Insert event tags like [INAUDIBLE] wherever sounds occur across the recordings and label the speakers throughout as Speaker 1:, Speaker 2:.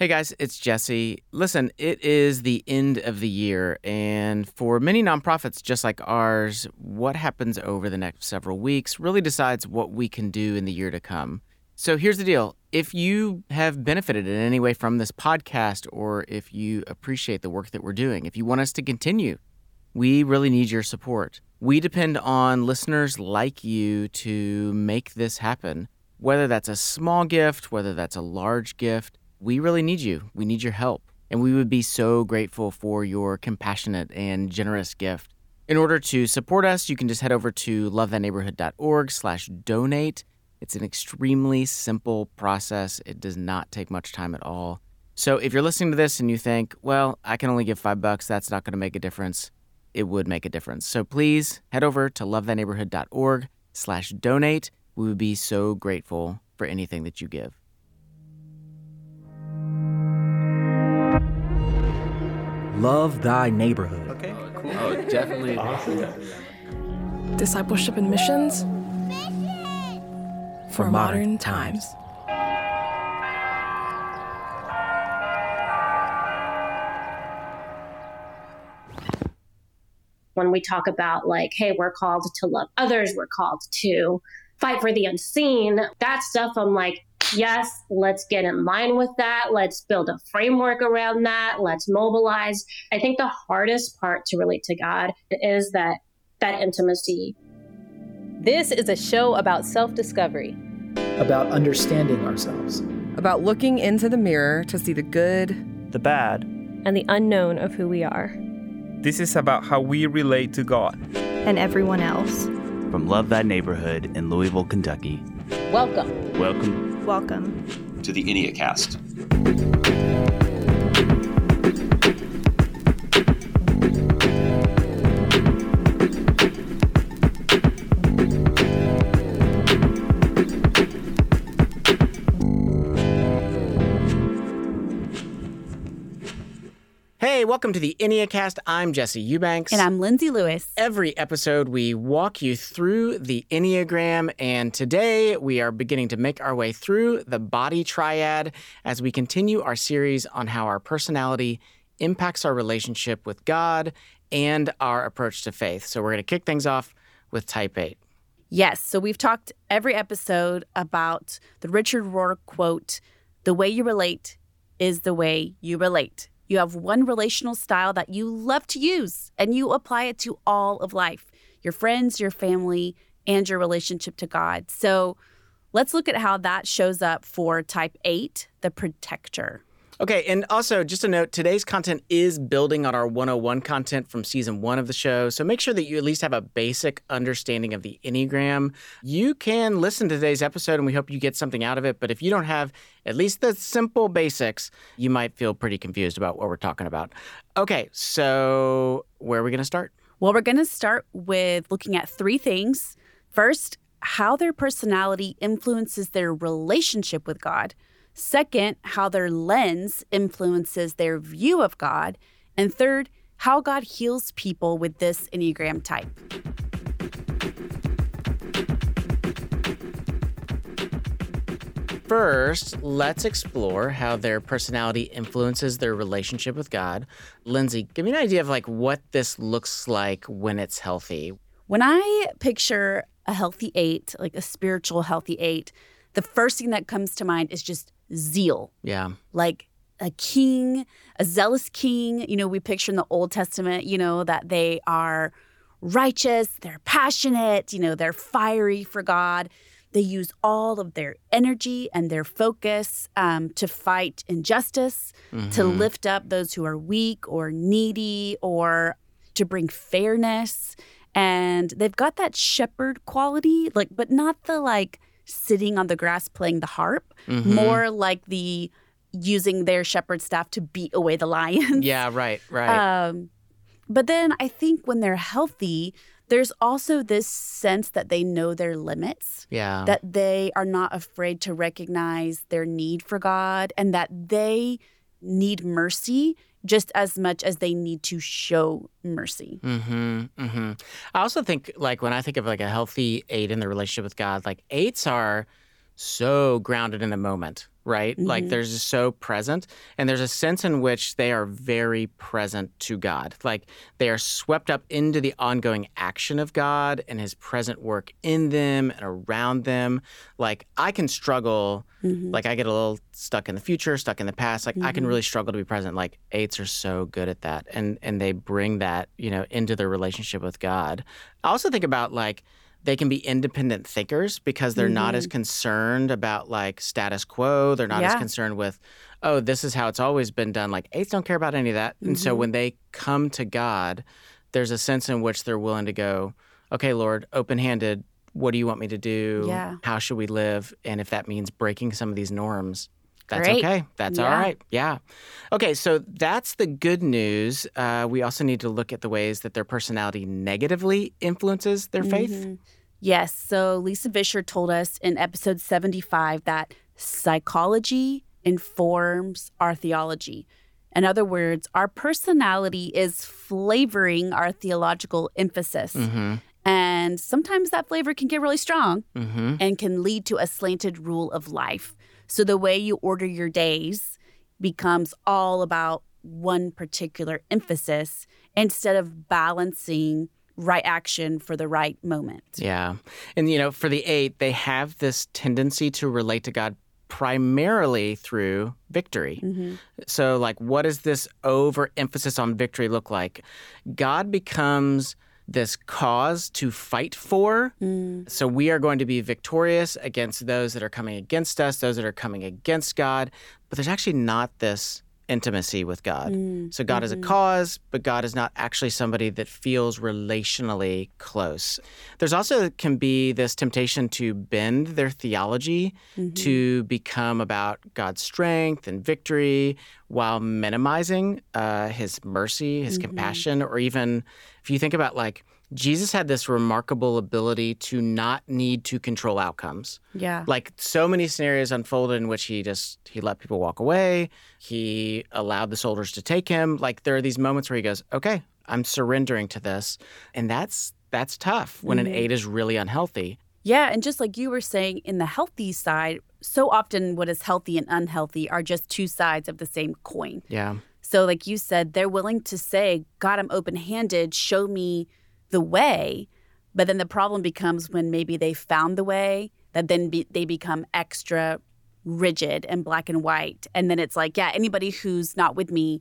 Speaker 1: Hey guys, it's Jesse. Listen, it is the end of the year, and for many nonprofits just like ours, what happens over the next several weeks really decides what we can do in the year to come. So here's the deal if you have benefited in any way from this podcast, or if you appreciate the work that we're doing, if you want us to continue, we really need your support. We depend on listeners like you to make this happen, whether that's a small gift, whether that's a large gift we really need you. We need your help. And we would be so grateful for your compassionate and generous gift. In order to support us, you can just head over to lovethyneighborhood.org slash donate. It's an extremely simple process. It does not take much time at all. So if you're listening to this and you think, well, I can only give five bucks, that's not going to make a difference, it would make a difference. So please head over to lovethyneighborhood.org slash donate. We would be so grateful for anything that you give.
Speaker 2: Love thy neighborhood.
Speaker 3: Okay, oh, cool. Oh, definitely.
Speaker 4: Awesome. Discipleship and missions
Speaker 2: for, for modern, modern times.
Speaker 5: When we talk about, like, hey, we're called to love others, we're called to fight for the unseen, that stuff, I'm like, yes, let's get in line with that. Let's build a framework around that. Let's mobilize. I think the hardest part to relate to God is that that intimacy.
Speaker 6: This is a show about self-discovery,
Speaker 2: about understanding ourselves,
Speaker 4: about looking into the mirror to see the good,
Speaker 7: the bad,
Speaker 8: and the unknown of who we are.
Speaker 7: This is about how we relate to God
Speaker 8: and everyone else.
Speaker 9: From Love Thy Neighborhood in Louisville, Kentucky.
Speaker 6: Welcome.
Speaker 9: Welcome
Speaker 8: Welcome
Speaker 10: to the Enneacast.
Speaker 1: Welcome to the Enneacast. I'm Jesse Eubanks.
Speaker 6: And I'm Lindsay Lewis.
Speaker 1: Every episode, we walk you through the Enneagram, and today we are beginning to make our way through the body triad as we continue our series on how our personality impacts our relationship with God and our approach to faith. So we're going to kick things off with type 8.
Speaker 6: Yes. So we've talked every episode about the Richard Rohr quote The way you relate is the way you relate. You have one relational style that you love to use, and you apply it to all of life your friends, your family, and your relationship to God. So let's look at how that shows up for type 8, the protector.
Speaker 1: Okay, and also just a note today's content is building on our 101 content from season one of the show. So make sure that you at least have a basic understanding of the Enneagram. You can listen to today's episode and we hope you get something out of it. But if you don't have at least the simple basics, you might feel pretty confused about what we're talking about. Okay, so where are we going to start?
Speaker 6: Well, we're going to start with looking at three things. First, how their personality influences their relationship with God. Second, how their lens influences their view of God. And third, how God heals people with this Enneagram type.
Speaker 1: First, let's explore how their personality influences their relationship with God. Lindsay, give me an idea of like what this looks like when it's healthy.
Speaker 6: When I picture a healthy eight, like a spiritual healthy eight, the first thing that comes to mind is just zeal.
Speaker 1: Yeah.
Speaker 6: Like a king, a zealous king. You know, we picture in the Old Testament, you know, that they are righteous, they're passionate, you know, they're fiery for God. They use all of their energy and their focus um, to fight injustice, mm-hmm. to lift up those who are weak or needy, or to bring fairness. And they've got that shepherd quality, like, but not the like sitting on the grass playing the harp, mm-hmm. more like the using their shepherd staff to beat away the lions.
Speaker 1: Yeah, right, [LAUGHS] right. Um,
Speaker 6: but then I think when they're healthy, there's also this sense that they know their limits.
Speaker 1: Yeah.
Speaker 6: That they are not afraid to recognize their need for God and that they need mercy just as much as they need to show mercy.
Speaker 1: Mm-hmm, mm-hmm. I also think, like, when I think of like a healthy eight in the relationship with God, like eights are so grounded in the moment, right? Like
Speaker 6: Mhm.
Speaker 1: they're just so present. And there's a sense in which they are very present to God. Like they are swept up into the ongoing action of God and his present work in them and around them. Like I can struggle,
Speaker 6: Mhm.
Speaker 1: like I get a little stuck in the future, stuck in the past. Like I can
Speaker 6: Mhm.
Speaker 1: really struggle to be present. Like eights are so good at that. And and they bring that, you know, into their relationship with God. I also think about like they can be independent thinkers because they're not as concerned about like status quo. They're not as concerned with, oh, this is how it's always been done. Like eights don't care about any of that. And so
Speaker 6: Mhm.
Speaker 1: when they come to God, there's a sense in which they're willing to go, okay, Lord, open handed, what do you want me to do?
Speaker 6: Yeah.
Speaker 1: How should we live? And if that means breaking some of these norms, that's
Speaker 6: Great.
Speaker 1: okay. That's all
Speaker 6: Yeah.
Speaker 1: right. Yeah. Okay, so that's the good news. Uh, we also need to look at the ways that their personality negatively influences their faith.
Speaker 6: Mhm. Yes. So Lisa Vischer told us in episode 75 that psychology informs our theology. In other words, our personality is flavoring our theological emphasis.
Speaker 1: Mm-hmm.
Speaker 6: And sometimes that flavor can get really strong
Speaker 1: Mm-hmm.
Speaker 6: and can lead to a slanted rule of life. So the way you order your days becomes all about one particular emphasis instead of balancing right action for the right moment.
Speaker 1: Yeah. And, you know, for the eight, they have this tendency to relate to God primarily through victory.
Speaker 6: Mhm.
Speaker 1: So, like, what does this overemphasis on victory look like? God becomes this cause to fight for.
Speaker 6: Mm.
Speaker 1: So, we are going to be victorious against those that are coming against us, those that are coming against God. But there's actually not this intimacy with God.
Speaker 6: Mm.
Speaker 1: So God is a
Speaker 6: Mhm.
Speaker 1: cause, but God is not actually somebody that feels relationally close. There's also can be this temptation to bend their theology
Speaker 6: Mhm.
Speaker 1: to become about God's strength and victory while minimizing uh, his mercy, his
Speaker 6: Mhm.
Speaker 1: compassion, or even if you think about like Jesus had this remarkable ability to not need to control outcomes.
Speaker 6: Yeah.
Speaker 1: like so many scenarios unfolded in which he just he let people walk away. He allowed the soldiers to take him. Like there are these moments where he goes okay i'm surrendering to this. And that's that's tough when
Speaker 6: Mhm.
Speaker 1: an eight is really unhealthy.
Speaker 6: Yeah, and just like you were saying, in the healthy side, so often what is healthy and unhealthy are just two sides of the same coin.
Speaker 1: yeah.
Speaker 6: So, like you said, they're willing to say, God, I'm open handed, show me the way. But then the problem becomes when maybe they found the way, that then be, they become extra rigid and black and white. And then it's like, yeah, anybody who's not with me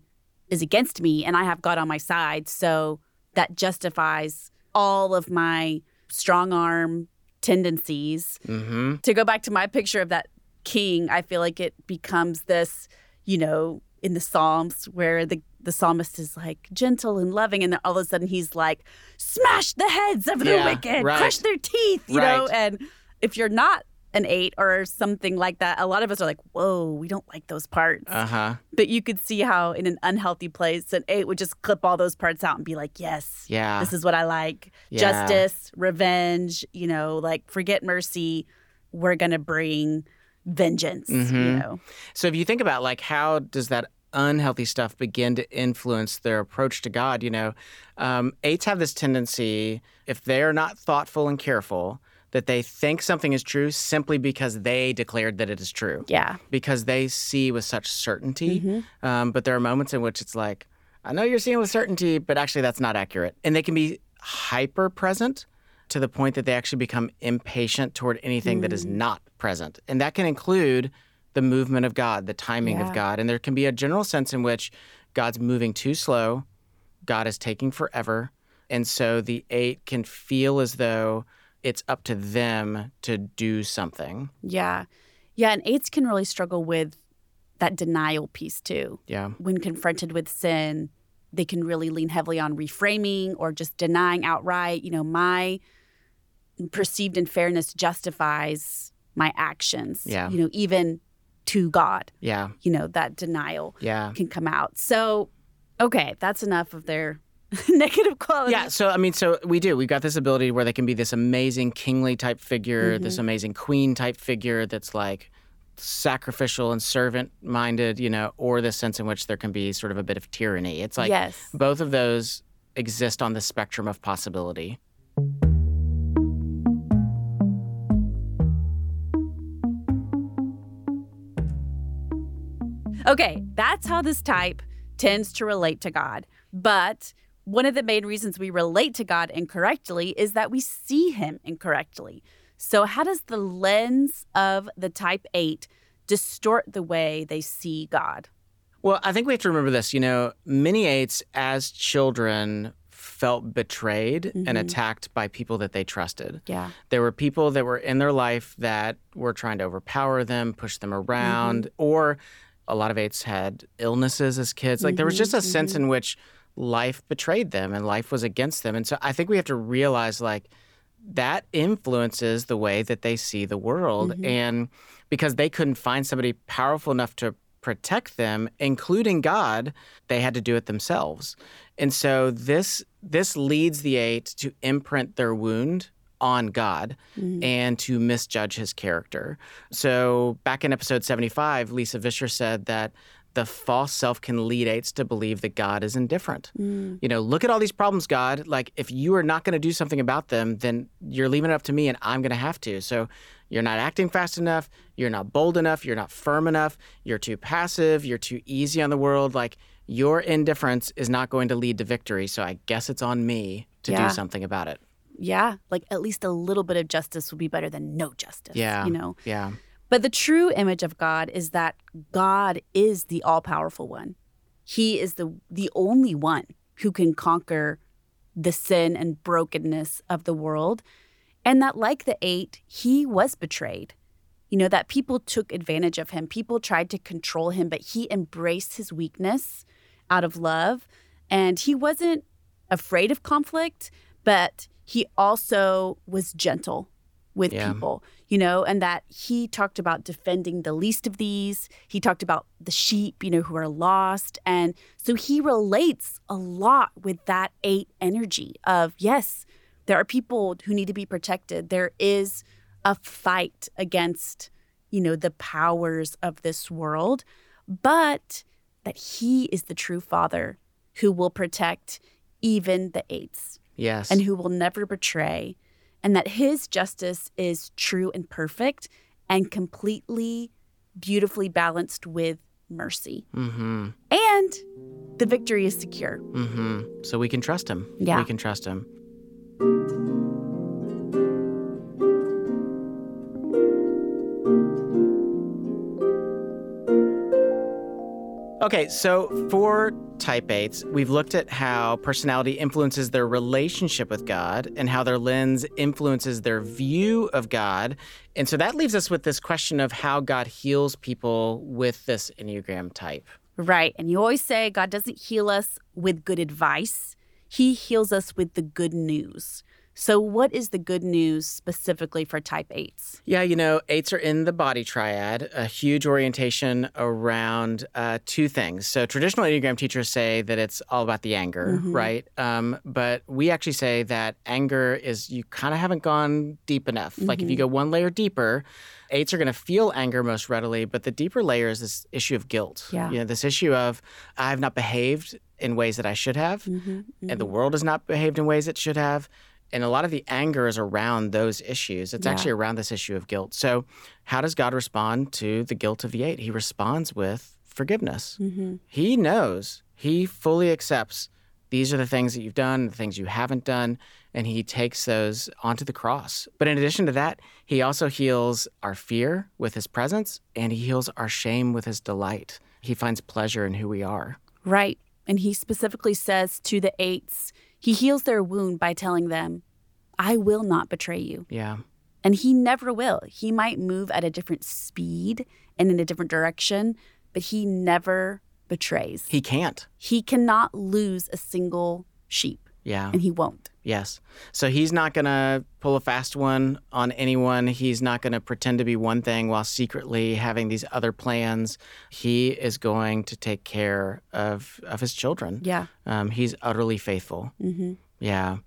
Speaker 6: is against me, and I have God on my side. So that justifies all of my strong arm tendencies
Speaker 1: mm-hmm
Speaker 6: to go back to my picture of that king, I feel like it becomes this, you know, in the Psalms where the the psalmist is like gentle and loving, and then all of a sudden he's like, smash the heads of the
Speaker 1: Yeah,
Speaker 6: wicked,
Speaker 1: right.
Speaker 6: crush their teeth, you know. And if you're not an eight or something like that, a lot of us are like, whoa, we don't like those parts.
Speaker 1: uh-huh
Speaker 6: but you could see how in an unhealthy place, an eight would just clip all those parts out and be like, yes,
Speaker 1: yeah
Speaker 6: this is what I like.
Speaker 1: Yeah.
Speaker 6: Justice, revenge, you know, like forget mercy. We're to bring vengeance, you
Speaker 1: Mhm.
Speaker 6: know.
Speaker 1: So if you think about like how does that unhealthy stuff begin to influence their approach to God, you know, um, eights have this tendency if they're not thoughtful and careful that they think something is true simply because they declared that it is true
Speaker 6: Yeah.
Speaker 1: because they see with such certainty.
Speaker 6: Mhm.
Speaker 1: Um, but there are moments in which it's like, I know you're seeing with certainty, but actually that's not accurate. And they can be hyper present to the point that they actually become impatient toward anything that is
Speaker 6: Mm.
Speaker 1: not present. And that can include the movement of God, the timing
Speaker 6: Yeah.
Speaker 1: of God. And there can be a general sense in which God's moving too slow, God is taking forever. And so the eight can feel as though it's up to them to do something.
Speaker 6: Yeah. Yeah. And eights can really struggle with that denial piece too.
Speaker 1: Yeah.
Speaker 6: When confronted with sin, they can really lean heavily on reframing or just denying outright, you know, my perceived unfairness justifies my actions.
Speaker 1: Yeah.
Speaker 6: You know, even to God,
Speaker 1: Yeah.
Speaker 6: you know, that denial.
Speaker 1: Yeah.
Speaker 6: can come out. So, okay, that's enough of their [LAUGHS] negative qualities.
Speaker 1: Yeah, so I mean, so we do. We've got this ability where they can be this amazing kingly type figure, this
Speaker 6: Mhm.
Speaker 1: amazing queen type figure that's like sacrificial and servant minded, you know, or the sense in which there can be sort of a bit of tyranny. It's like
Speaker 6: yes.
Speaker 1: both of those exist on the spectrum of possibility.
Speaker 6: Okay, that's how this type tends to relate to God. But one of the main reasons we relate to God incorrectly is that we see him incorrectly. So, how does the lens of the type 8 distort the way they see God?
Speaker 1: Well, I think we have to remember this. You know, many eights as children felt betrayed and
Speaker 6: Mhm.
Speaker 1: attacked by people that they trusted.
Speaker 6: Yeah.
Speaker 1: There were people that were in their life that were trying to overpower them, push them around, or a lot of eights had illnesses as kids. Like there was just a sense in which life betrayed them and life was against them. And so I think we have to realize like that influences the way that they see the world.
Speaker 6: Mhm.
Speaker 1: And because they couldn't find somebody powerful enough to protect them, including God, they had to do it themselves. And so this this leads the eight to imprint their wound on God
Speaker 6: Mhm.
Speaker 1: and to misjudge his character. So back in episode 75, Lisa Vischer said that the false self can lead eights to believe that God is indifferent.
Speaker 6: Mm.
Speaker 1: You know, look at all these problems, God. Like, if you are not going to do something about them, then you're leaving it up to me and I'm going to have to. So, you're not acting fast enough. You're not bold enough. You're not firm enough. You're too passive. You're too easy on the world. Like, your indifference is not going to lead to victory. So, I guess it's on me to
Speaker 6: Yeah.
Speaker 1: do something about it.
Speaker 6: Yeah, like at least a little bit of justice would be better than no justice.
Speaker 1: Yeah.
Speaker 6: You know?
Speaker 1: Yeah.
Speaker 6: But the true image of God is that God is the all powerful one. He is the the only one who can conquer the sin and brokenness of the world. And that like the 8, he was betrayed. You know that people took advantage of him. People tried to control him, but he embraced his weakness out of love and he wasn't afraid of conflict, but he also was gentle with
Speaker 1: Yeah.
Speaker 6: people, you know, and that he talked about defending the least of these. He talked about the sheep, you know, who are lost. And so he relates a lot with that eight energy of, yes, there are people who need to be protected. There is a fight against, you know, the powers of this world, but that he is the true father who will protect even the eights
Speaker 1: Yes.
Speaker 6: and who will never betray, and that his justice is true and perfect and completely beautifully balanced with mercy.
Speaker 1: mm-hmm.
Speaker 6: And the victory is secure.
Speaker 1: Mm-hmm. So we can trust him.
Speaker 6: Yeah.
Speaker 1: We can trust him. Okay, so for type 8s, we've looked at how personality influences their relationship with God and how their lens influences their view of God. And so that leaves us with this question of how God heals people with this Enneagram type.
Speaker 6: Right. And you always say God doesn't heal us with good advice, He heals us with the good news. So, what is the good news specifically for type 8s?
Speaker 1: Yeah, you know, eights are in the body triad, a huge orientation around uh, two things. So, traditional Enneagram teachers say that it's all about the anger,
Speaker 6: Mhm.
Speaker 1: right? Um, but we actually say that anger is, you kind of haven't gone deep enough. Like, if you
Speaker 6: Mhm.
Speaker 1: go one layer deeper, eights are going to feel anger most readily, but the deeper layer is this issue of guilt.
Speaker 6: Yeah.
Speaker 1: You know, this issue of, I have not behaved in ways that I should have,
Speaker 6: Mm-hmm.
Speaker 1: and the world has not behaved in ways it should have. And a lot of the anger is around those issues. It's
Speaker 6: Yeah.
Speaker 1: actually around this issue of guilt. So, how does God respond to the guilt of the eight? He responds with forgiveness.
Speaker 6: Mm-hmm.
Speaker 1: He knows, he fully accepts these are the things that you've done, the things you haven't done, and he takes those onto the cross. But in addition to that, he also heals our fear with his presence and he heals our shame with his delight. He finds pleasure in who we are.
Speaker 6: Right. And he specifically says to the eights, he heals their wound by telling them, I will not betray you.
Speaker 1: Yeah.
Speaker 6: And he never will. He might move at a different speed and in a different direction, but he never betrays.
Speaker 1: He can't.
Speaker 6: He cannot lose a single sheep,
Speaker 1: Yeah.
Speaker 6: and he won't.
Speaker 1: Yes. So he's not going to pull a fast one on anyone. He's not going to pretend to be one thing while secretly having these other plans. He is going to take care of, of his children.
Speaker 6: Yeah.
Speaker 1: Um, he's utterly faithful.
Speaker 6: Mm-hmm.
Speaker 1: Yeah.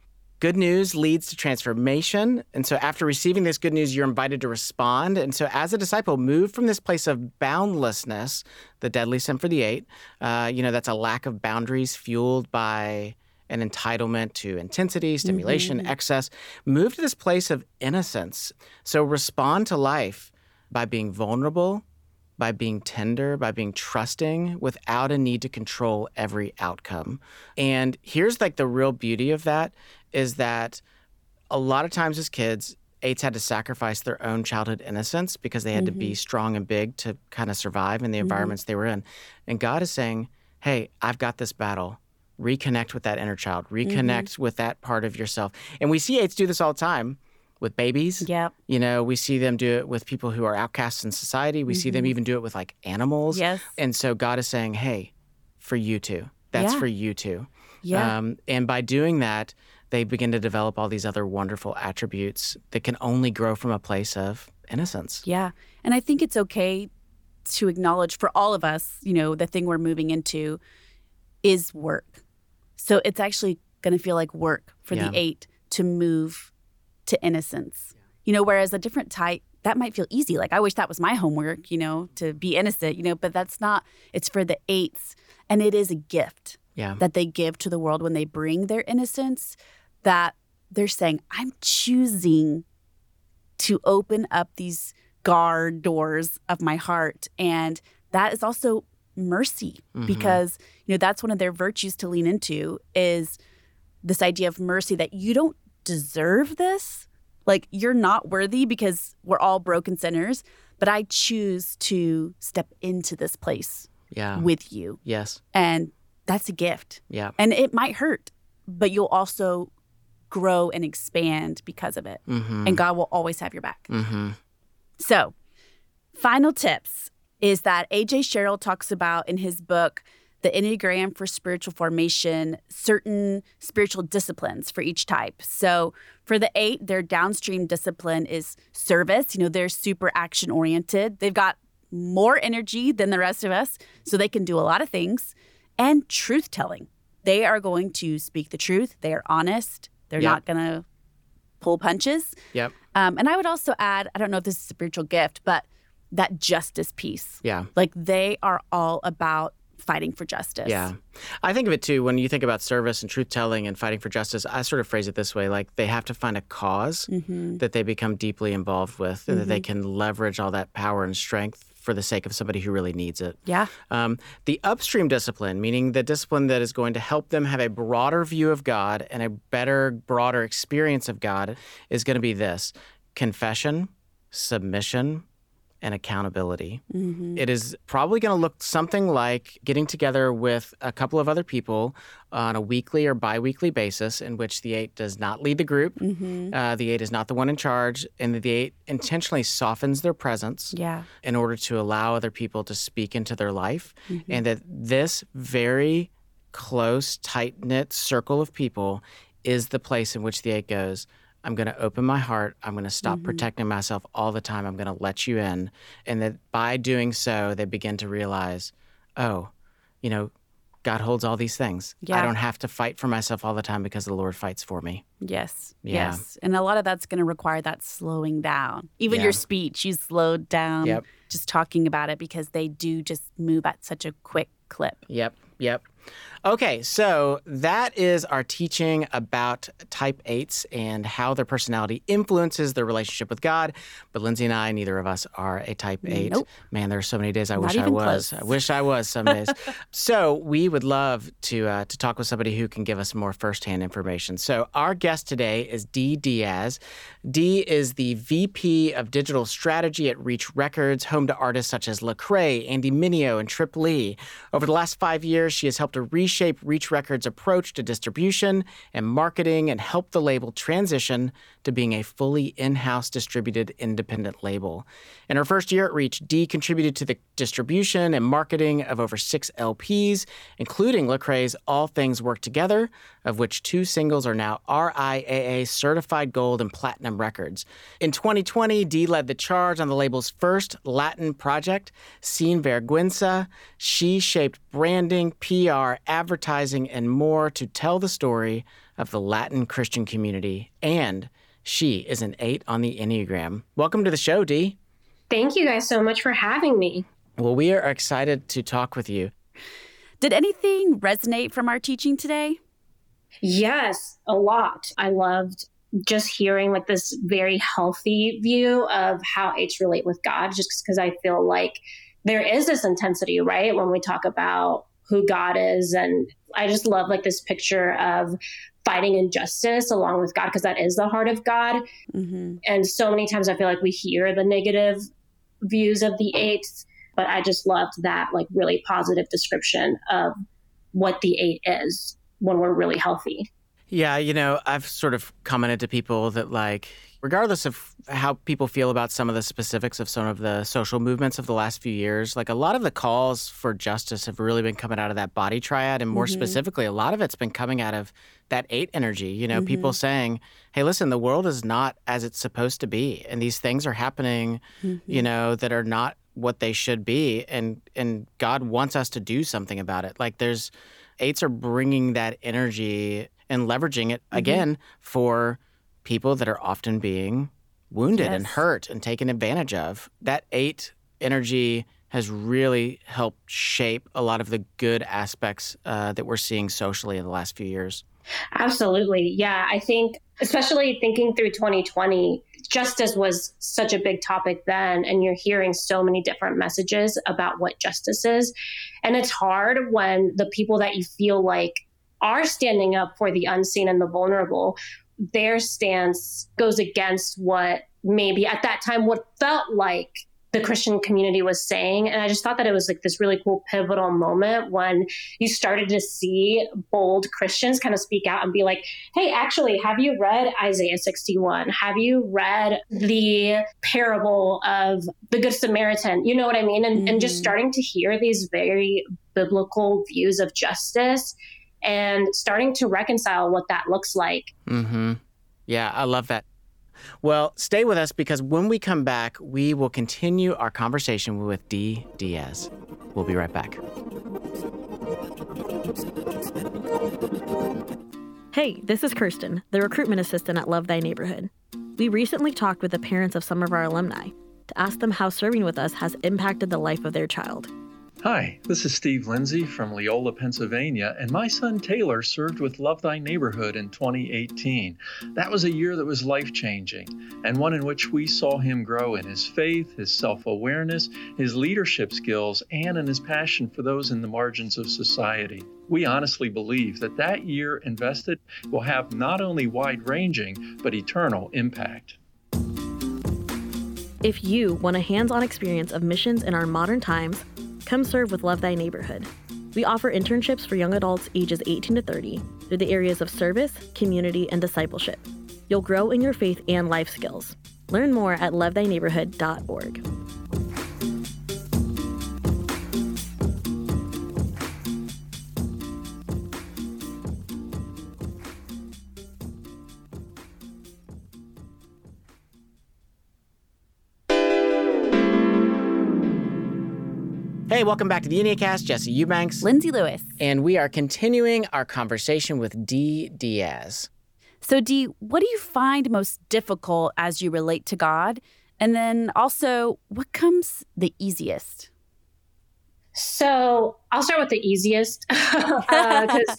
Speaker 1: Good news leads to transformation. And so, after receiving this good news, you're invited to respond. And so, as a disciple, move from this place of boundlessness, the deadly sin for the eight. Uh, you know, that's a lack of boundaries fueled by an entitlement to intensity, stimulation,
Speaker 6: Mhm.
Speaker 1: excess. Move to this place of innocence. So, respond to life by being vulnerable by being tender, by being trusting without a need to control every outcome. And here's like the real beauty of that is that a lot of times as kids, eights had to sacrifice their own childhood innocence because they had to be strong and big to kind of survive in the environments they were in. And God is saying, Hey, I've got this battle. Reconnect with that inner child, reconnect with that part of yourself. And we see eights do this all the time with babies.
Speaker 6: Yep.
Speaker 1: You know, we see them do it with people who are outcasts in society. We see them even do it with like animals.
Speaker 6: Yes.
Speaker 1: And so God is saying, hey, for you too. That's
Speaker 6: Yeah.
Speaker 1: for you too.
Speaker 6: Yeah.
Speaker 1: Um, and by doing that, they begin to develop all these other wonderful attributes that can only grow from a place of innocence.
Speaker 6: Yeah. And I think it's okay to acknowledge for all of us, you know, the thing we're moving into is work. So it's actually going to feel like work for
Speaker 1: Yeah.
Speaker 6: the eight to move to innocence. You know, whereas a different type, that might feel easy. Like, I wish that was my homework, you know, to be innocent, you know, but that's not, it's for the eights. And it is a gift
Speaker 1: Yeah.
Speaker 6: that they give to the world when they bring their innocence that they're saying, I'm choosing to open up these guard doors of my heart. And that is also mercy because, you know, that's one of their virtues to lean into is this idea of mercy that you don't deserve this. Like you're not worthy because we're all broken sinners, but I choose to step into this place
Speaker 1: Yeah.
Speaker 6: with you.
Speaker 1: yes.
Speaker 6: And that's a gift.
Speaker 1: Yeah.
Speaker 6: And it might hurt, but you'll also grow and expand because of it.
Speaker 1: Mm-hmm.
Speaker 6: And God will always have your back.
Speaker 1: mm-hmm.
Speaker 6: So, final tips is that AJ Sherrill talks about in his book, The Enneagram for Spiritual Formation, certain spiritual disciplines for each type. So, for the eight, their downstream discipline is service. You know, they're super action oriented. They've got more energy than the rest of us, so they can do a lot of things. And truth telling. They are going to speak the truth. They are honest. They're
Speaker 1: Yep.
Speaker 6: not going to pull punches.
Speaker 1: Yep.
Speaker 6: Um, and I would also add, I don't know if this is a spiritual gift, but that justice piece.
Speaker 1: Yeah.
Speaker 6: Like they are all about fighting for justice.
Speaker 1: Yeah. I think of it too when you think about service and truth telling and fighting for justice. I sort of phrase it this way like they have to find a because
Speaker 6: Mm-hmm.
Speaker 1: that they become deeply involved with and that they can leverage all that power and strength for the sake of somebody who really needs it.
Speaker 6: Yeah.
Speaker 1: Um, the upstream discipline, meaning the discipline that is going to help them have a broader view of God and a better, broader experience of God, is going to be this confession, submission, and accountability.
Speaker 6: Mm-hmm.
Speaker 1: It is probably going to look something like getting together with a couple of other people on a weekly or bi weekly basis, in which the eight does not lead the group.
Speaker 6: Mm-hmm.
Speaker 1: Uh, the eight is not the one in charge, and the eight intentionally softens their presence
Speaker 6: Yeah.
Speaker 1: in order to allow other people to speak into their life.
Speaker 6: Mm-hmm.
Speaker 1: And that this very close, tight knit circle of people is the place in which the eight goes. I'm going to open my heart. I'm going to stop
Speaker 6: Mm-hmm.
Speaker 1: protecting myself all the time. I'm going to let you in. And that by doing so, they begin to realize, oh, you know, God holds all these things. I don't have to fight for myself all the time because the Lord fights for me.
Speaker 6: Yes.
Speaker 1: Yeah.
Speaker 6: Yes. And a lot of that's going to require that slowing down. Even
Speaker 1: Yeah.
Speaker 6: your speech, you slowed down
Speaker 1: Yep.
Speaker 6: just talking about it because they do just move at such a quick clip.
Speaker 1: Yep, yep. Okay, so that is our teaching about type 8s and how their personality influences their relationship with God. But Lindsay and I, neither of us are a type 8.
Speaker 6: Nope.
Speaker 1: Man, there are so many days I
Speaker 6: Not
Speaker 1: wish I was.
Speaker 6: close.
Speaker 1: I wish I was some days. [LAUGHS] so we would love to uh, to talk with somebody who can give us more firsthand information. So our guest today is Dee Diaz. Dee is the VP of Digital Strategy at Reach Records, home to artists such as Lecrae, Andy Mineo, and Trip Lee. Over the last five years, she has helped to reshape Reach Records' approach to distribution and marketing and help the label transition to being a fully in house distributed independent label. In her first year at Reach, Dee contributed to the distribution and marketing of over six LPs, including Lecrae's All Things Work Together, of which two singles are now RIAA certified gold and platinum records. In 2020, Dee led the charge on the label's first Latin project, Sin Vergüenza. She shaped branding, PR, advertising, and more to tell the story of the Latin Christian community. And she is an eight on the Enneagram. Welcome to the show, Dee.
Speaker 5: Thank you guys so much for having me.
Speaker 1: Well, we are excited to talk with you.
Speaker 6: Did anything resonate from our teaching today?
Speaker 5: Yes, a lot. I loved just hearing like this very healthy view of how eights relate with God, just because I feel like there is this intensity, right? When we talk about who God is. And I just love like this picture of fighting injustice along with God, because that is the heart of God. Mm-hmm. And so many times I feel like we hear the negative views of the eighth, but I just loved that like really positive description of what the eight is when we're really healthy.
Speaker 1: Yeah, you know, I've sort of commented to people that like regardless of how people feel about some of the specifics of some of the social movements of the last few years, like a lot of the calls for justice have really been coming out of that body triad. And more mm-hmm. specifically, a lot of it's been coming out of that eight energy. You know, mm-hmm. people saying, hey, listen, the world is not as it's supposed to be. And these things are happening, mm-hmm. you know, that are not what they should be. And, and God wants us to do something about it. Like there's, eights are bringing that energy and leveraging it mm-hmm. again for people that are often being wounded yes. and hurt and taken advantage of. That eight energy has really helped shape a lot of the good aspects uh, that we're seeing socially in the last few years.
Speaker 5: Absolutely. Yeah. I think, especially thinking through 2020, justice was such a big topic then, and you're hearing so many different messages about what justice is. And it's hard when the people that you feel like are standing up for the unseen and the vulnerable their stance goes against what maybe at that time what felt like the Christian community was saying. And I just thought that it was like this really cool pivotal moment when you started to see bold Christians kind of speak out and be like, hey, actually, have you read Isaiah 61? Have you read the parable of the Good Samaritan? You know what I mean? And, mm-hmm. and just mm-hmm. starting to hear these very biblical views of justice and starting to reconcile what that looks like.
Speaker 1: Mm-hmm. Yeah, I love that. Well, stay with us because when we come back, we will continue our conversation with Dee Diaz. We'll be right back.
Speaker 10: Hey, this is Kirsten, the recruitment assistant at Love Thy Neighborhood. We recently talked with the parents of some of our alumni to ask them how serving with us has impacted the life of their child.
Speaker 11: Hi, this is Steve Lindsay from Leola, Pennsylvania, and my son Taylor served with Love Thy Neighborhood in 2018. That was a year that was life changing, and one in which we saw him grow in his faith, his self awareness, his leadership skills, and in his passion for those in the margins of society. We honestly believe that that year invested will have not only wide ranging, but eternal impact.
Speaker 10: If you want a hands on experience of missions in our modern times, Come serve with Love Thy Neighborhood. We offer internships for young adults ages 18 to 30 through the areas of service, community, and discipleship. You'll grow in your faith and life skills. Learn more at lovethyneighborhood.org.
Speaker 1: Hey, welcome back to the Enneacast. Jesse Eubanks.
Speaker 6: Lindsay Lewis.
Speaker 1: And we are continuing our conversation with Dee Diaz.
Speaker 6: So, Dee, what do you find most difficult as you relate to God? And then also, what comes the easiest?
Speaker 5: So, I'll start with the easiest because [LAUGHS] uh,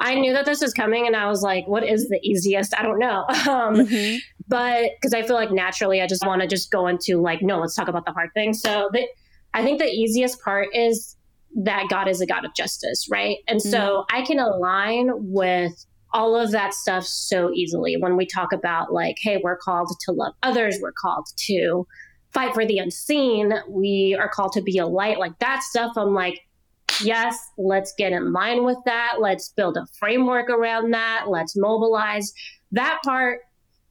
Speaker 5: I knew that this was coming and I was like, what is the easiest? I don't know. [LAUGHS] Um, mm-hmm. But because I feel like naturally I just want to just go into like, no, let's talk about the hard things. So, the, I think the easiest part is that God is a God of justice, right? And so mm-hmm. I can align with all of that stuff so easily when we talk about like, hey, we're called to love others, we're called to fight for the unseen, we are called to be a light. Like that stuff, I'm like, yes, let's get in line with that. Let's build a framework around that. Let's mobilize. That part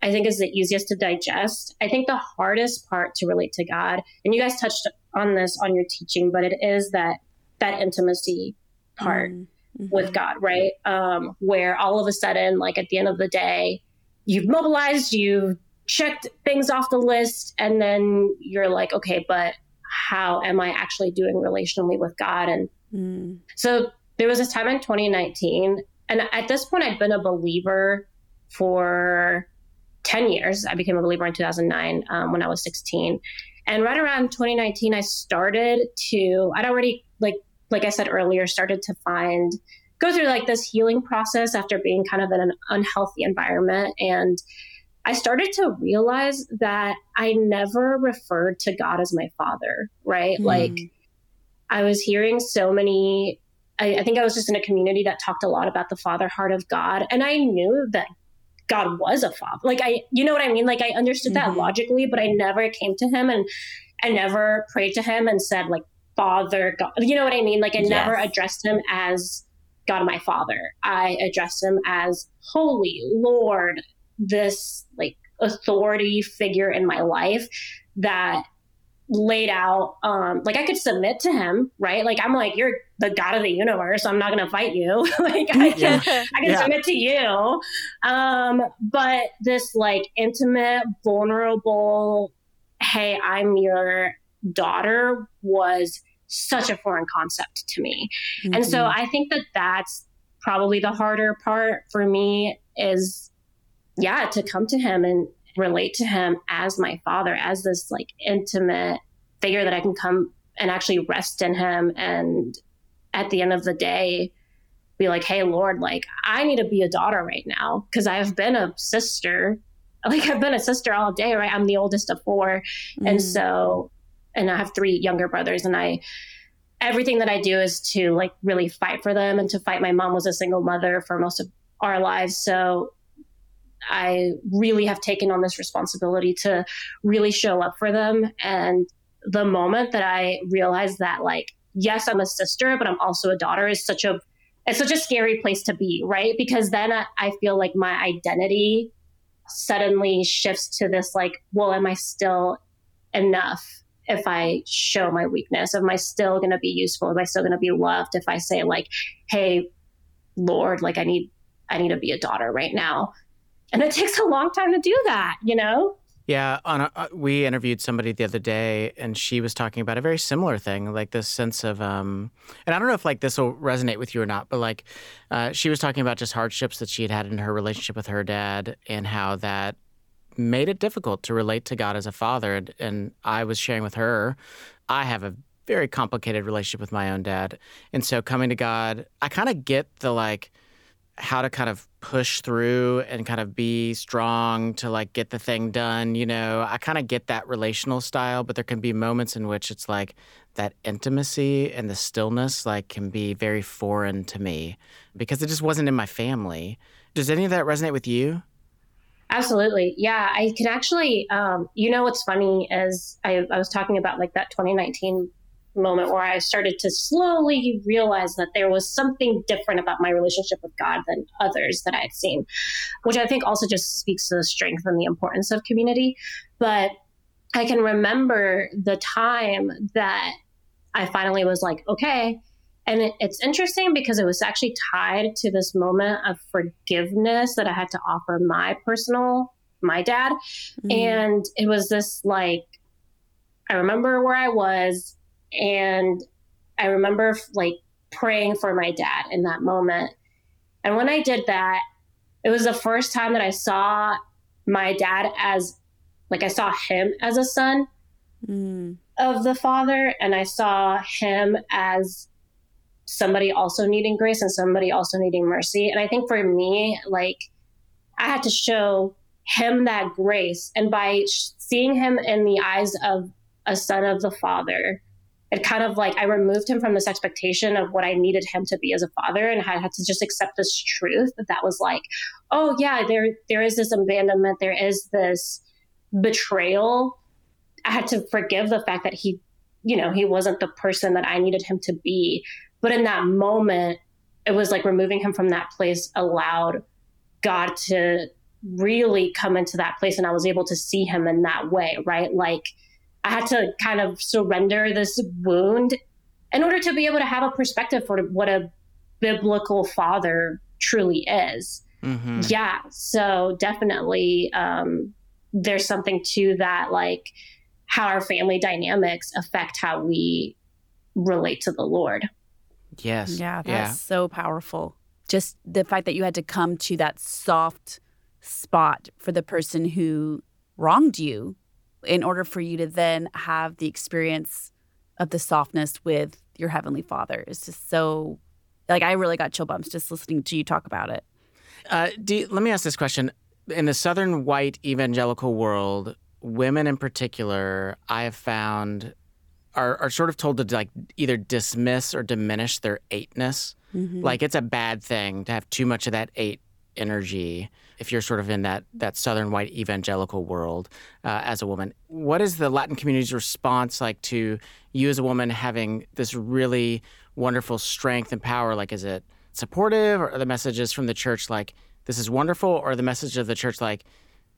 Speaker 5: I think is the easiest to digest. I think the hardest part to relate to God, and you guys touched on this on your teaching, but it is that that intimacy part mm-hmm. with God, right? Um, where all of a sudden, like at the end of the day, you've mobilized, you've checked things off the list, and then you're like, okay, but how am I actually doing relationally with God? And mm. so there was this time in 2019, and at this point, I'd been a believer for 10 years. I became a believer in 2009 um, when I was 16. And right around 2019, I started to, I'd already, like, like I said earlier, started to find, go through like this healing process after being kind of in an unhealthy environment. And I started to realize that I never referred to God as my father, right? Mm. Like, I was hearing so many. I, I think I was just in a community that talked a lot about the father heart of God. And I knew that God was a father. Like I, you know what I mean? Like I understood mm-hmm. that logically, but I never came to him and I never prayed to him and said like Father God. You know what I mean? Like I yes. never addressed him as God my Father. I addressed him as Holy Lord, this like authority figure in my life that laid out um like I could submit to him, right? Like I'm like, you're the God of the universe. I'm not gonna fight you. [LAUGHS] like I can yeah. I can yeah. submit to you. Um, but this like intimate, vulnerable, hey, I'm your daughter was such a foreign concept to me. Mm-hmm. And so mm-hmm. I think that that's probably the harder part for me is yeah, to come to him and relate to him as my father, as this like intimate figure that I can come and actually rest in him. And at the end of the day, be like, hey, Lord, like, I need to be a daughter right now because I've been a sister. [LAUGHS] Like, I've been a sister all day, right? I'm the oldest of 4 mm. And so, and I have three younger brothers, and I, everything that I do is to like really fight for them and to fight. My mom was a single mother for most of our lives. So I really have taken on this responsibility to really show up for them. And the moment that I realized that, like, yes, I'm a sister, but I'm also a daughter is such a it's such a scary place to be, right? Because then I, I feel like my identity suddenly shifts to this like, well, am I still enough if I show my weakness? Am I still going to be useful? Am I still going to be loved if I say like, hey, Lord, like I need I need to be a daughter right now and it takes a long time to do that you know
Speaker 1: yeah, a, uh, we interviewed somebody the other day, and she was talking about a very similar thing, like this sense of, um, and I don't know if like this will resonate with you or not, but like uh, she was talking about just hardships that she had had in her relationship with her dad, and how that made it difficult to relate to God as a father. And, and I was sharing with her, I have a very complicated relationship with my own dad, and so coming to God, I kind of get the like how to kind of push through and kind of be strong to like get the thing done you know? I kind of get that relational style but there can be moments in which it's like that intimacy and the stillness like can be very foreign to me because it just wasn't in my family. Does any of that resonate with you?
Speaker 5: Absolutely. Yeah i can actually um, you know what's funny is I, I was talking about like that 2019 moment where I started to slowly realize that there was something different about my relationship with God than others that I had seen, which I think also just speaks to the strength and the importance of community. But I can remember the time that I finally was like, okay. And it, it's interesting because it was actually tied to this moment of forgiveness that I had to offer my personal, my dad. Mm-hmm. And it was this like, I remember where I was and I remember like praying for my dad in that moment. And when I did that, it was the first time that I saw my dad as like I saw him as a son mm. of the father and I saw him as somebody also needing grace and somebody also needing mercy. And I think for me, like I had to show him that grace and by seeing him in the eyes of a son of the father it kind of like I removed him from this expectation of what I needed him to be as a father, and I had to just accept this truth that that was like, oh yeah, there there is this abandonment, there is this betrayal. I had to forgive the fact that he, you know, he wasn't the person that I needed him to be. But in that moment, it was like removing him from that place allowed God to really come into that place, and I was able to see him in that way, right? Like I had to kind of surrender this wound in order to be able to have a perspective for what a biblical father truly is. Mm-hmm. Yeah. So definitely, um, there's something to that, like how our family dynamics affect how we relate to the Lord.
Speaker 1: Yes.
Speaker 6: Yeah, that's yeah. so powerful. Just the fact that you had to come to that soft spot for the person who wronged you in order for you to then have the experience of the softness with your heavenly father is just so like i really got chill bumps just listening to you talk about it
Speaker 1: uh, you, let me ask this question in the southern white evangelical world women in particular i have found are, are sort of told to like either dismiss or diminish their eightness.
Speaker 6: Mhm.
Speaker 1: Like it's a bad thing to have too much of that eight energy if you're sort of in that that southern white evangelical world uh, as a woman. What is the Latin community's response like to you as a woman having this really wonderful strength and power? Like, is it supportive, or are the messages from the church like this is wonderful, or the message of the church like,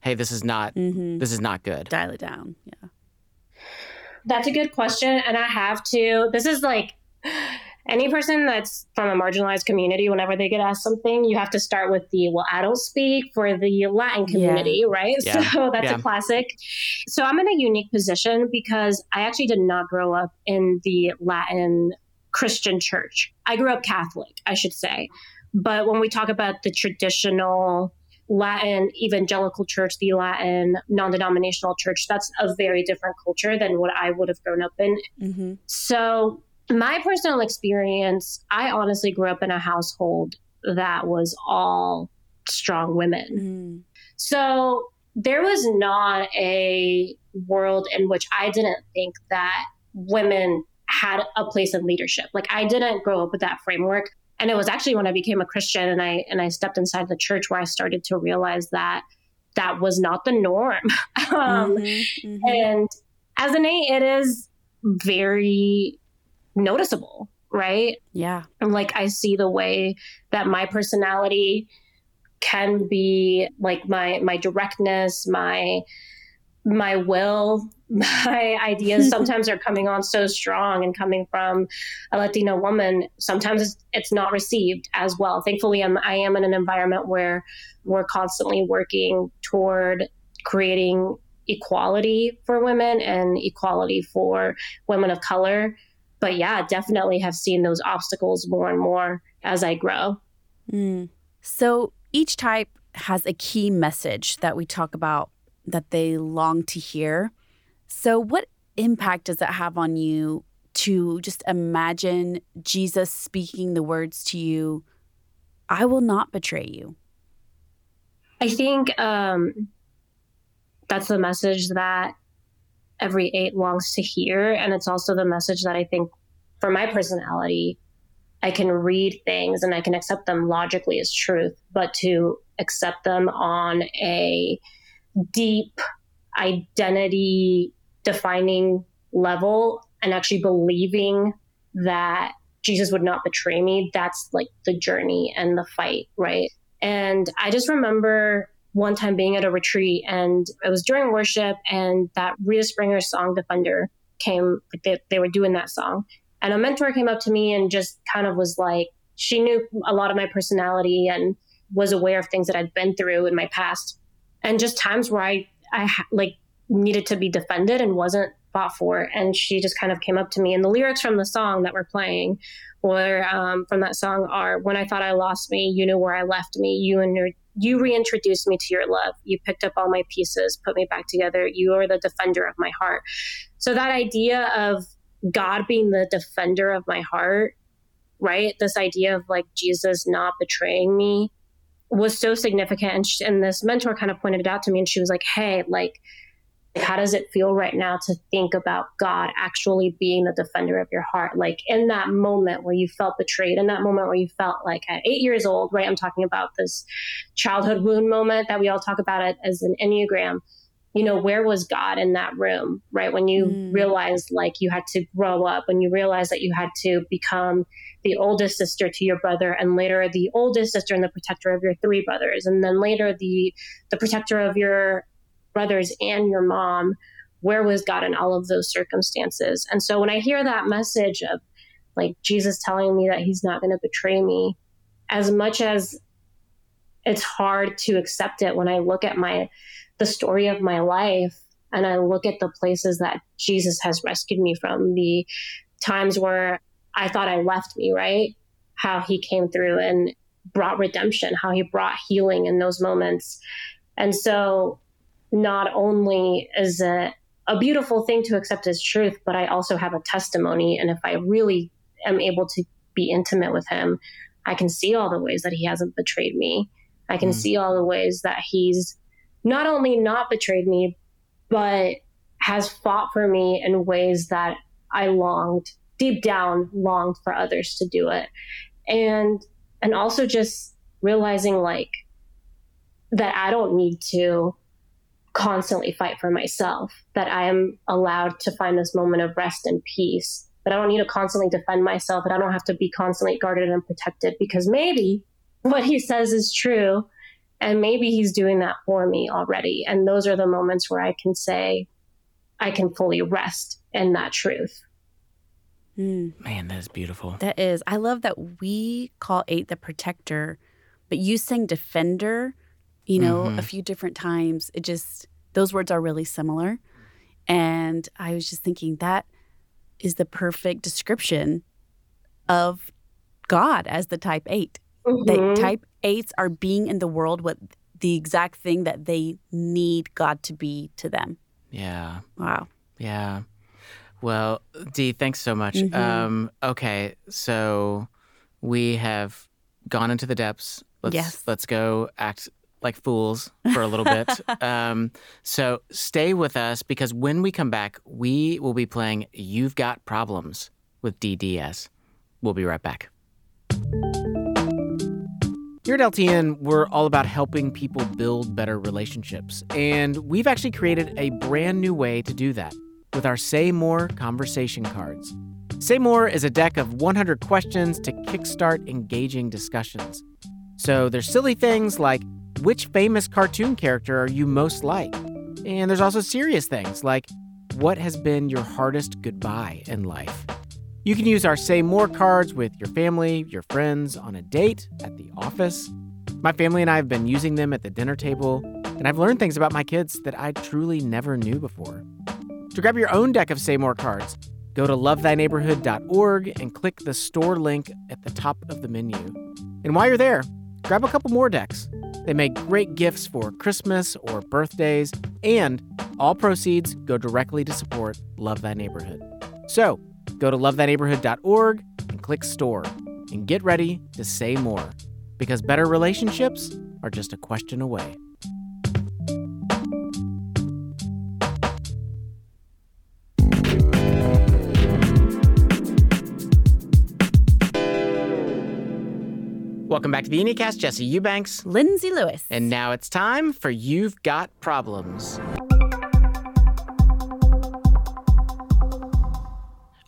Speaker 1: hey, this is not
Speaker 6: Mhm.
Speaker 1: this is not good?
Speaker 6: Dial it down. Yeah.
Speaker 5: That's a good question. And I have to, this is like any person that's from a marginalized community, whenever they get asked something, you have to start with the, well, I don't speak for the Latin community, right?
Speaker 12: Yeah. [LAUGHS]
Speaker 5: So that's
Speaker 12: Yeah.
Speaker 5: a classic. So I'm in a unique position because I actually did not grow up in the Latin Christian church. I grew up Catholic, I should say. But when we talk about the traditional Latin evangelical church, the Latin non denominational church, that's a very different culture than what I would have grown up in.
Speaker 6: Mm-hmm.
Speaker 5: So, my personal experience, I honestly grew up in a household that was all strong women. Mm. So, there was not a world in which I didn't think that women had a place in leadership. Like I didn't grow up with that framework. And it was actually when I became a Christian and I and I stepped inside the church where I started to realize that that was not the norm. [LAUGHS] um, mm-hmm, mm-hmm. And as an eight, it is very noticeable, right?
Speaker 6: Yeah.
Speaker 5: And like I see the way that my personality can be like my my directness, my my will, [LAUGHS] my ideas [LAUGHS] sometimes are coming on so strong and coming from a Latina woman. Sometimes it's, it's not received as well. Thankfully, I'm, I am in an environment where we're constantly working toward creating equality for women and equality for women of color. But yeah, definitely have seen those obstacles more and more as I grow.
Speaker 6: Mm. So each type has a key message that we talk about that they long to hear. So, what impact does it have on you to just imagine Jesus speaking the words to you, I will not betray you?
Speaker 5: I think um, that's the message that every eight longs to hear. And it's also the message that I think for my personality, I can read things and I can accept them logically as truth, but to accept them on a deep identity defining level and actually believing that Jesus would not betray me, that's like the journey and the fight, right? And I just remember one time being at a retreat and it was during worship and that Rita Springer song Defender, came they, they were doing that song. And a mentor came up to me and just kind of was like, she knew a lot of my personality and was aware of things that I'd been through in my past. And just times where I, I like needed to be defended and wasn't fought for. And she just kind of came up to me. And the lyrics from the song that we're playing or um, from that song are When I Thought I Lost Me, You Knew Where I Left Me, You and your, you reintroduced me to your love. You picked up all my pieces, put me back together. You are the defender of my heart. So that idea of God being the defender of my heart, right? This idea of like Jesus not betraying me was so significant. And, she, and this mentor kind of pointed it out to me and she was like, hey, like, how does it feel right now to think about God actually being the defender of your heart? Like in that moment where you felt betrayed, in that moment where you felt like at eight years old, right? I'm talking about this childhood wound moment that we all talk about it as an Enneagram. You know, where was God in that room, right? When you
Speaker 6: Mm.
Speaker 5: realized like you had to grow up, when you realized that you had to become the oldest sister to your brother and later the oldest sister and the protector of your three brothers and then later the the protector of your brothers and your mom where was god in all of those circumstances? And so when i hear that message of like jesus telling me that he's not going to betray me as much as it's hard to accept it when i look at my the story of my life and i look at the places that jesus has rescued me from the times where i thought i left me right? How he came through and brought redemption how he brought healing in those moments. And so not only is it a beautiful thing to accept as truth, but I also have a testimony. And if I really am able to be intimate with him, I can see all the ways that he hasn't betrayed me. I can
Speaker 12: Mm.
Speaker 5: see all the ways that he's not only not betrayed me, but has fought for me in ways that I longed deep down longed for others to do it. And and also just realizing like that I don't need to constantly fight for myself, that I am allowed to find this moment of rest and peace, that I don't need to constantly defend myself, that I don't have to be constantly guarded and protected because maybe what he says is true and maybe he's doing that for me already. And those are the moments where I can say, I can fully rest in that truth.
Speaker 1: Mm. Man, that is beautiful.
Speaker 6: That is. I love that we call eight the protector, but you sing defender, you know, mm-hmm. a few different times. It just, those words are really similar. And I was just thinking that is the perfect description of God as the type 8 mm-hmm. That type eights are being in the world what the exact thing that they need God to be to them.
Speaker 1: Yeah.
Speaker 6: Wow.
Speaker 1: Yeah. Well, Dee, thanks so much. Mm-hmm. Um, okay, so we have gone into the depths. Let's,
Speaker 6: yes.
Speaker 1: Let's go act like fools for a little bit. [LAUGHS] um, so stay with us because when we come back, we will be playing You've Got Problems with DDS. We'll be right back. Here at LTN, we're all about helping people build better relationships. And we've actually created a brand new way to do that with our Say More conversation cards. Say More is a deck of 100 questions to kickstart engaging discussions. So there's silly things like which famous cartoon character are you most like? And there's also serious things like what has been your hardest goodbye in life? You can use our Say More cards with your family, your friends, on a date, at the office. My family and I have been using them at the dinner table, and I've learned things about my kids that I truly never knew before. To grab your own deck of Say More cards, go to lovethyneighborhood.org and click the store link at the top of the menu. And while you're there, grab a couple more decks. They make great gifts for Christmas or birthdays, and all proceeds go directly to support Love Thy Neighborhood. So, go to lovethyneighborhood.org and click store and get ready to say more because better relationships are just a question away. Welcome back to the Enneacast. Jesse Eubanks.
Speaker 6: Lindsay Lewis.
Speaker 1: And now it's time for You've Got Problems.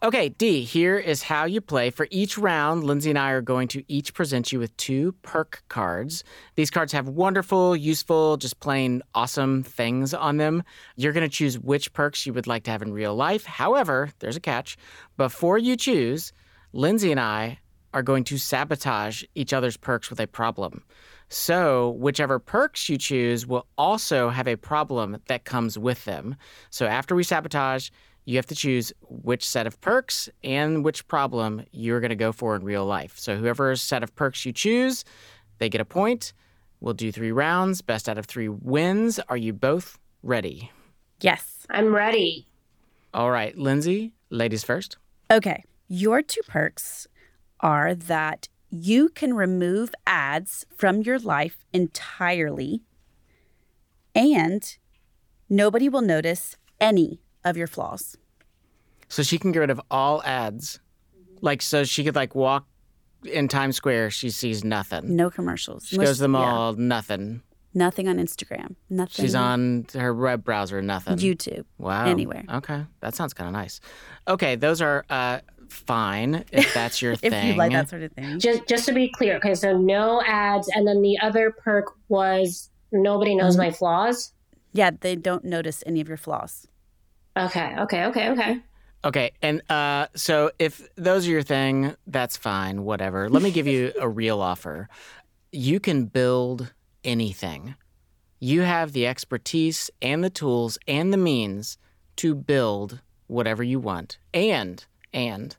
Speaker 1: Okay, D, here is how you play. For each round, Lindsay and I are going to each present you with two perk cards. These cards have wonderful, useful, just plain awesome things on them. You're going to choose which perks you would like to have in real life. However, there's a catch. Before you choose, Lindsay and I are going to sabotage each other's perks with a problem. So, whichever perks you choose will also have a problem that comes with them. So, after we sabotage, you have to choose which set of perks and which problem you're going to go for in real life. So, whoever set of perks you choose, they get a point. We'll do three rounds. Best out of three wins. Are you both ready?
Speaker 6: Yes.
Speaker 5: I'm ready.
Speaker 1: All right, Lindsay, ladies first.
Speaker 6: Okay. Your two perks are that you can remove ads from your life entirely and nobody will notice any of your flaws.
Speaker 1: So she can get rid of all ads. Like so she could like walk in Times Square, she sees nothing.
Speaker 6: No commercials.
Speaker 1: She goes to the mall, yeah. nothing.
Speaker 6: Nothing on Instagram. Nothing.
Speaker 1: She's on her web browser, nothing.
Speaker 6: YouTube.
Speaker 1: Wow.
Speaker 6: Anywhere.
Speaker 1: Okay. That sounds kind of nice. Okay, those are uh, fine if that's your
Speaker 6: if [LAUGHS]
Speaker 1: thing.
Speaker 6: If you like that sort of thing.
Speaker 5: Just just to be clear, okay, so no ads, and then the other perk was nobody knows mm-hmm. my flaws.
Speaker 6: Yeah, they don't notice any of your flaws.
Speaker 5: Okay, okay, okay, okay.
Speaker 1: Okay, and uh, so if those are your thing, that's fine, whatever. Let me give you a [LAUGHS] real offer. You can build anything. You have the expertise and the tools and the means to build whatever you want. And and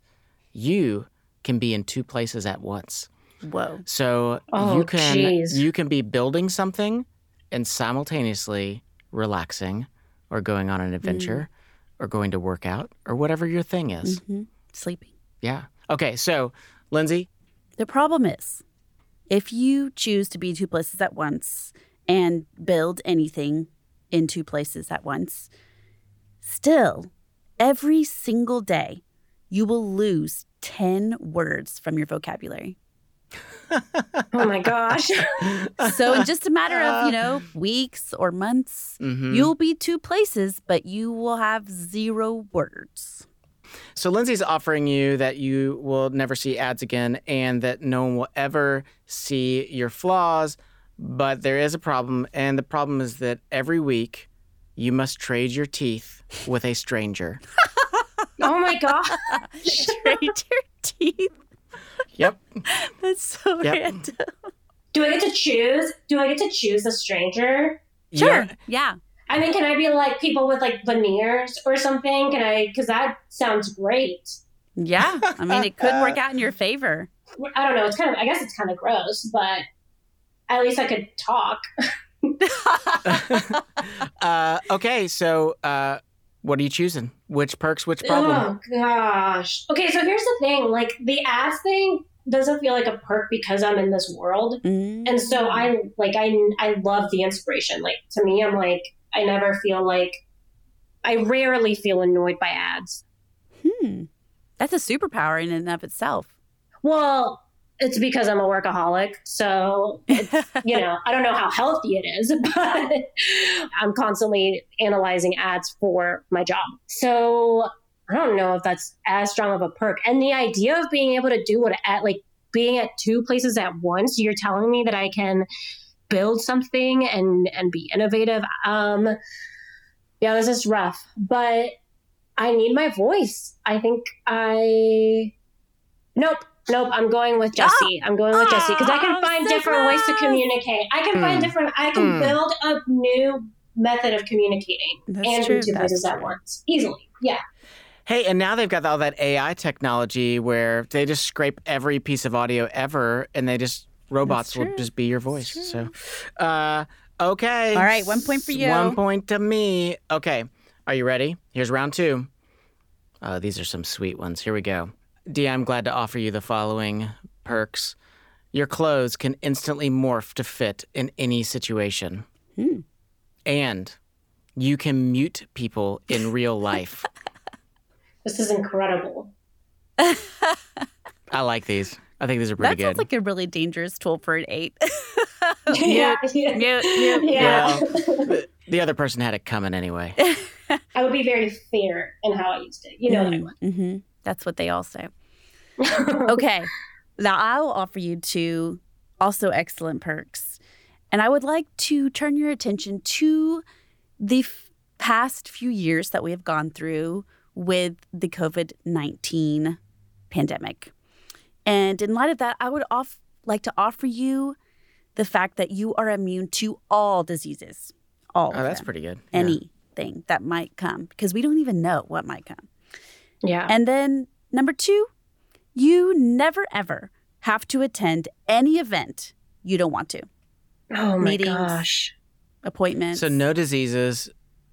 Speaker 1: you can be in two places at once.
Speaker 6: Whoa.
Speaker 1: So
Speaker 5: oh,
Speaker 1: you can
Speaker 5: geez.
Speaker 1: you can be building something and simultaneously relaxing or going on an adventure mm. or going to work out or whatever your thing is.
Speaker 6: Mm-hmm. Sleeping.
Speaker 1: Yeah. Okay, so Lindsay,
Speaker 6: the problem is if you choose to be two places at once and build anything in two places at once, still every single day you will lose 10 words from your vocabulary. [LAUGHS]
Speaker 5: oh my gosh. [LAUGHS]
Speaker 6: so in just a matter of, you know, weeks or months,
Speaker 1: Mhm.
Speaker 6: you'll be two places, but you will have zero words.
Speaker 1: So Lindsay's offering you that you will never see ads again and that no one will ever see your flaws, but there is a problem and the problem is that every week you must trade your teeth with a stranger. [LAUGHS]
Speaker 5: oh my [LAUGHS] god.
Speaker 6: Trade your teeth.
Speaker 1: Yep.
Speaker 6: That's so
Speaker 1: Yep.
Speaker 6: random.
Speaker 5: Do I get to choose? Do I get to choose a stranger?
Speaker 6: Sure. Yeah.
Speaker 5: I mean, can I be like people with like veneers or something? Can I? Because that sounds great.
Speaker 6: Yeah. I mean, it could work out in your favor. [LAUGHS]
Speaker 5: I don't know. It's kind of. I guess it's kind of gross, but at least I could talk. [LAUGHS]
Speaker 1: Uh, okay, so uh, what are you choosing? Which perks, which problem?
Speaker 5: Oh gosh. Okay, so here's the thing. Like the ass thing doesn't feel like a perk because I'm in this world, and so I like I I love the inspiration. Like to me, I'm like I never feel like I rarely feel annoyed by ads.
Speaker 6: Hmm. That's a superpower in and of itself.
Speaker 5: Well, it's because I'm a workaholic. So, it's, [LAUGHS] you know, I don't know how healthy it is, [LAUGHS] but I'm constantly analyzing ads for my job. So, I don't know if that's as strong of a perk. And the idea of being able to do what at like being at two places at once, you're telling me that I can build something and and be innovative. Um yeah, this is rough, but I need my voice. I think I Nope. Nope, I'm going with Jesse. I'm going with Jesse because I can
Speaker 6: Oh,
Speaker 5: find
Speaker 6: so
Speaker 5: different ways to communicate. I can find
Speaker 1: Mm.
Speaker 5: different. I can
Speaker 1: Mm.
Speaker 5: build a new method of communicating
Speaker 6: That's
Speaker 5: and
Speaker 6: true,
Speaker 5: do two
Speaker 6: that's
Speaker 5: places at once easily. Yeah.
Speaker 1: Hey, and now they've got all that AI technology where they just scrape every piece of audio ever and they just, robots will just be your voice. So, uh, okay.
Speaker 6: All right, one point for you.
Speaker 1: One point to me. Okay. Are you ready? Here's round two. Uh, these are some sweet ones. Here we go. Dee, I'm glad to offer you the following perks. Your clothes can instantly morph to fit in any situation.
Speaker 6: Hmm.
Speaker 1: And you can mute people in real life. [LAUGHS]
Speaker 5: This is incredible. [LAUGHS]
Speaker 1: I like these. I think these are pretty good.
Speaker 6: that sounds like a really dangerous tool for an eight. [LAUGHS]
Speaker 5: yeah.
Speaker 6: mute, mute, mute.
Speaker 5: Yeah.
Speaker 1: the, the other person had it coming anyway.
Speaker 5: I would be very fair in how I used it. You know what I would.
Speaker 6: hmm That's what they all say. Okay. Now I'll offer you two also excellent perks. And I would like to turn your attention to the f- past few years that we have gone through with the COVID 19 pandemic. And in light of that, I would off- like to offer you the fact that you are immune to all diseases. All.
Speaker 1: Oh,
Speaker 6: of
Speaker 1: that's
Speaker 6: them.
Speaker 1: pretty good. Yeah.
Speaker 6: Anything that might come because we don't even know what might come.
Speaker 5: Yeah.
Speaker 6: And then number two, you never ever have to attend any event you don't want to.
Speaker 5: oh my
Speaker 6: meetings.
Speaker 5: gosh.
Speaker 6: Appointments.
Speaker 1: So no diseases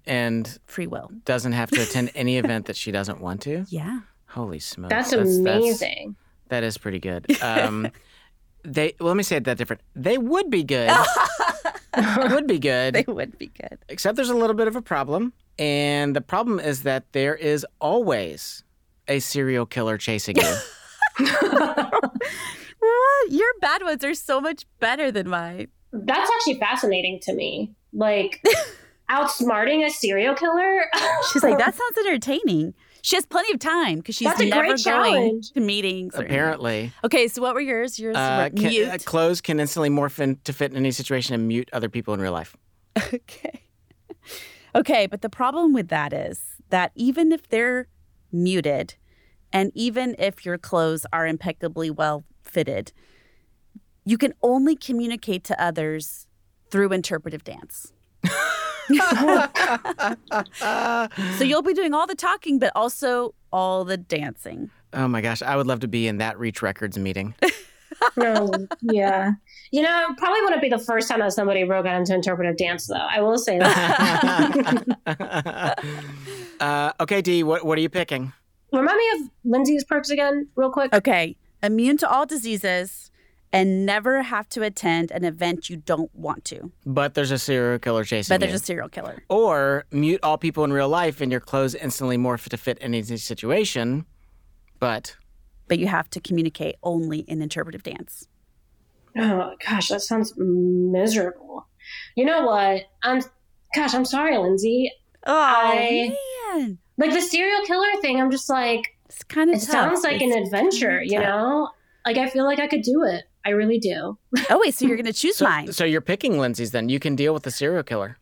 Speaker 1: and
Speaker 6: free will.
Speaker 1: doesn't have to attend any [LAUGHS] event that she doesn't want to.
Speaker 6: Yeah.
Speaker 1: Holy smokes.
Speaker 5: That's amazing.
Speaker 1: that is pretty good. Um, [LAUGHS] they well, let me say it that different. They would be good. [LAUGHS] would be good.
Speaker 6: They would be good.
Speaker 1: Except there's a little bit of a problem. And the problem is that there is always a serial killer chasing you.
Speaker 6: What? Your bad ones are so much better than mine.
Speaker 5: That's actually fascinating to me. Like [LAUGHS] outsmarting a serial killer.
Speaker 6: She's like, that [LAUGHS] sounds entertaining. She has plenty of time because she's
Speaker 5: That's a
Speaker 6: never
Speaker 5: great
Speaker 6: going
Speaker 5: challenge.
Speaker 6: to meetings. or-
Speaker 1: Apparently.
Speaker 6: Okay, so what were yours? Yours
Speaker 1: Uh,
Speaker 6: were
Speaker 1: can,
Speaker 6: mute.
Speaker 1: uh, clothes can instantly morph in to fit in any situation and mute other people in real life. [LAUGHS]
Speaker 6: Okay. Okay, but the problem with that is that even if they're muted and even if your clothes are impeccably well fitted, you can only communicate to others through interpretive dance. [LAUGHS] so you'll be doing all the talking, but also all the dancing.
Speaker 1: Oh my gosh, I would love to be in that Reach Records meeting.
Speaker 5: no, [LAUGHS] yeah. You know, probably wouldn't be the first time that somebody broke out into interpretive dance, though. I will say that. [LAUGHS]
Speaker 1: uh, okay, Dee, what, what are you picking?
Speaker 5: Remind me of Lindsay's perks again, real quick.
Speaker 6: Okay, immune to all diseases and never have to attend an event you don't want to.
Speaker 1: But there's a serial killer chasing
Speaker 6: But there's
Speaker 1: you.
Speaker 6: a serial killer.
Speaker 1: Or mute all people in real life and your clothes instantly morph to fit any situation. But
Speaker 6: but you have to communicate only in interpretive dance.
Speaker 5: Oh gosh, that sounds miserable. You know what? I'm gosh, I'm sorry, Lindsay.
Speaker 6: Oh
Speaker 5: I-
Speaker 6: man,
Speaker 5: Like the serial killer thing, I'm just like
Speaker 6: it's kind of
Speaker 5: it sounds like an adventure, you know? Like I feel like I could do it. I really do.
Speaker 6: Oh wait, so you're gonna choose
Speaker 1: so,
Speaker 6: mine?
Speaker 1: so you're picking Lindsay's then. You can deal with the serial killer.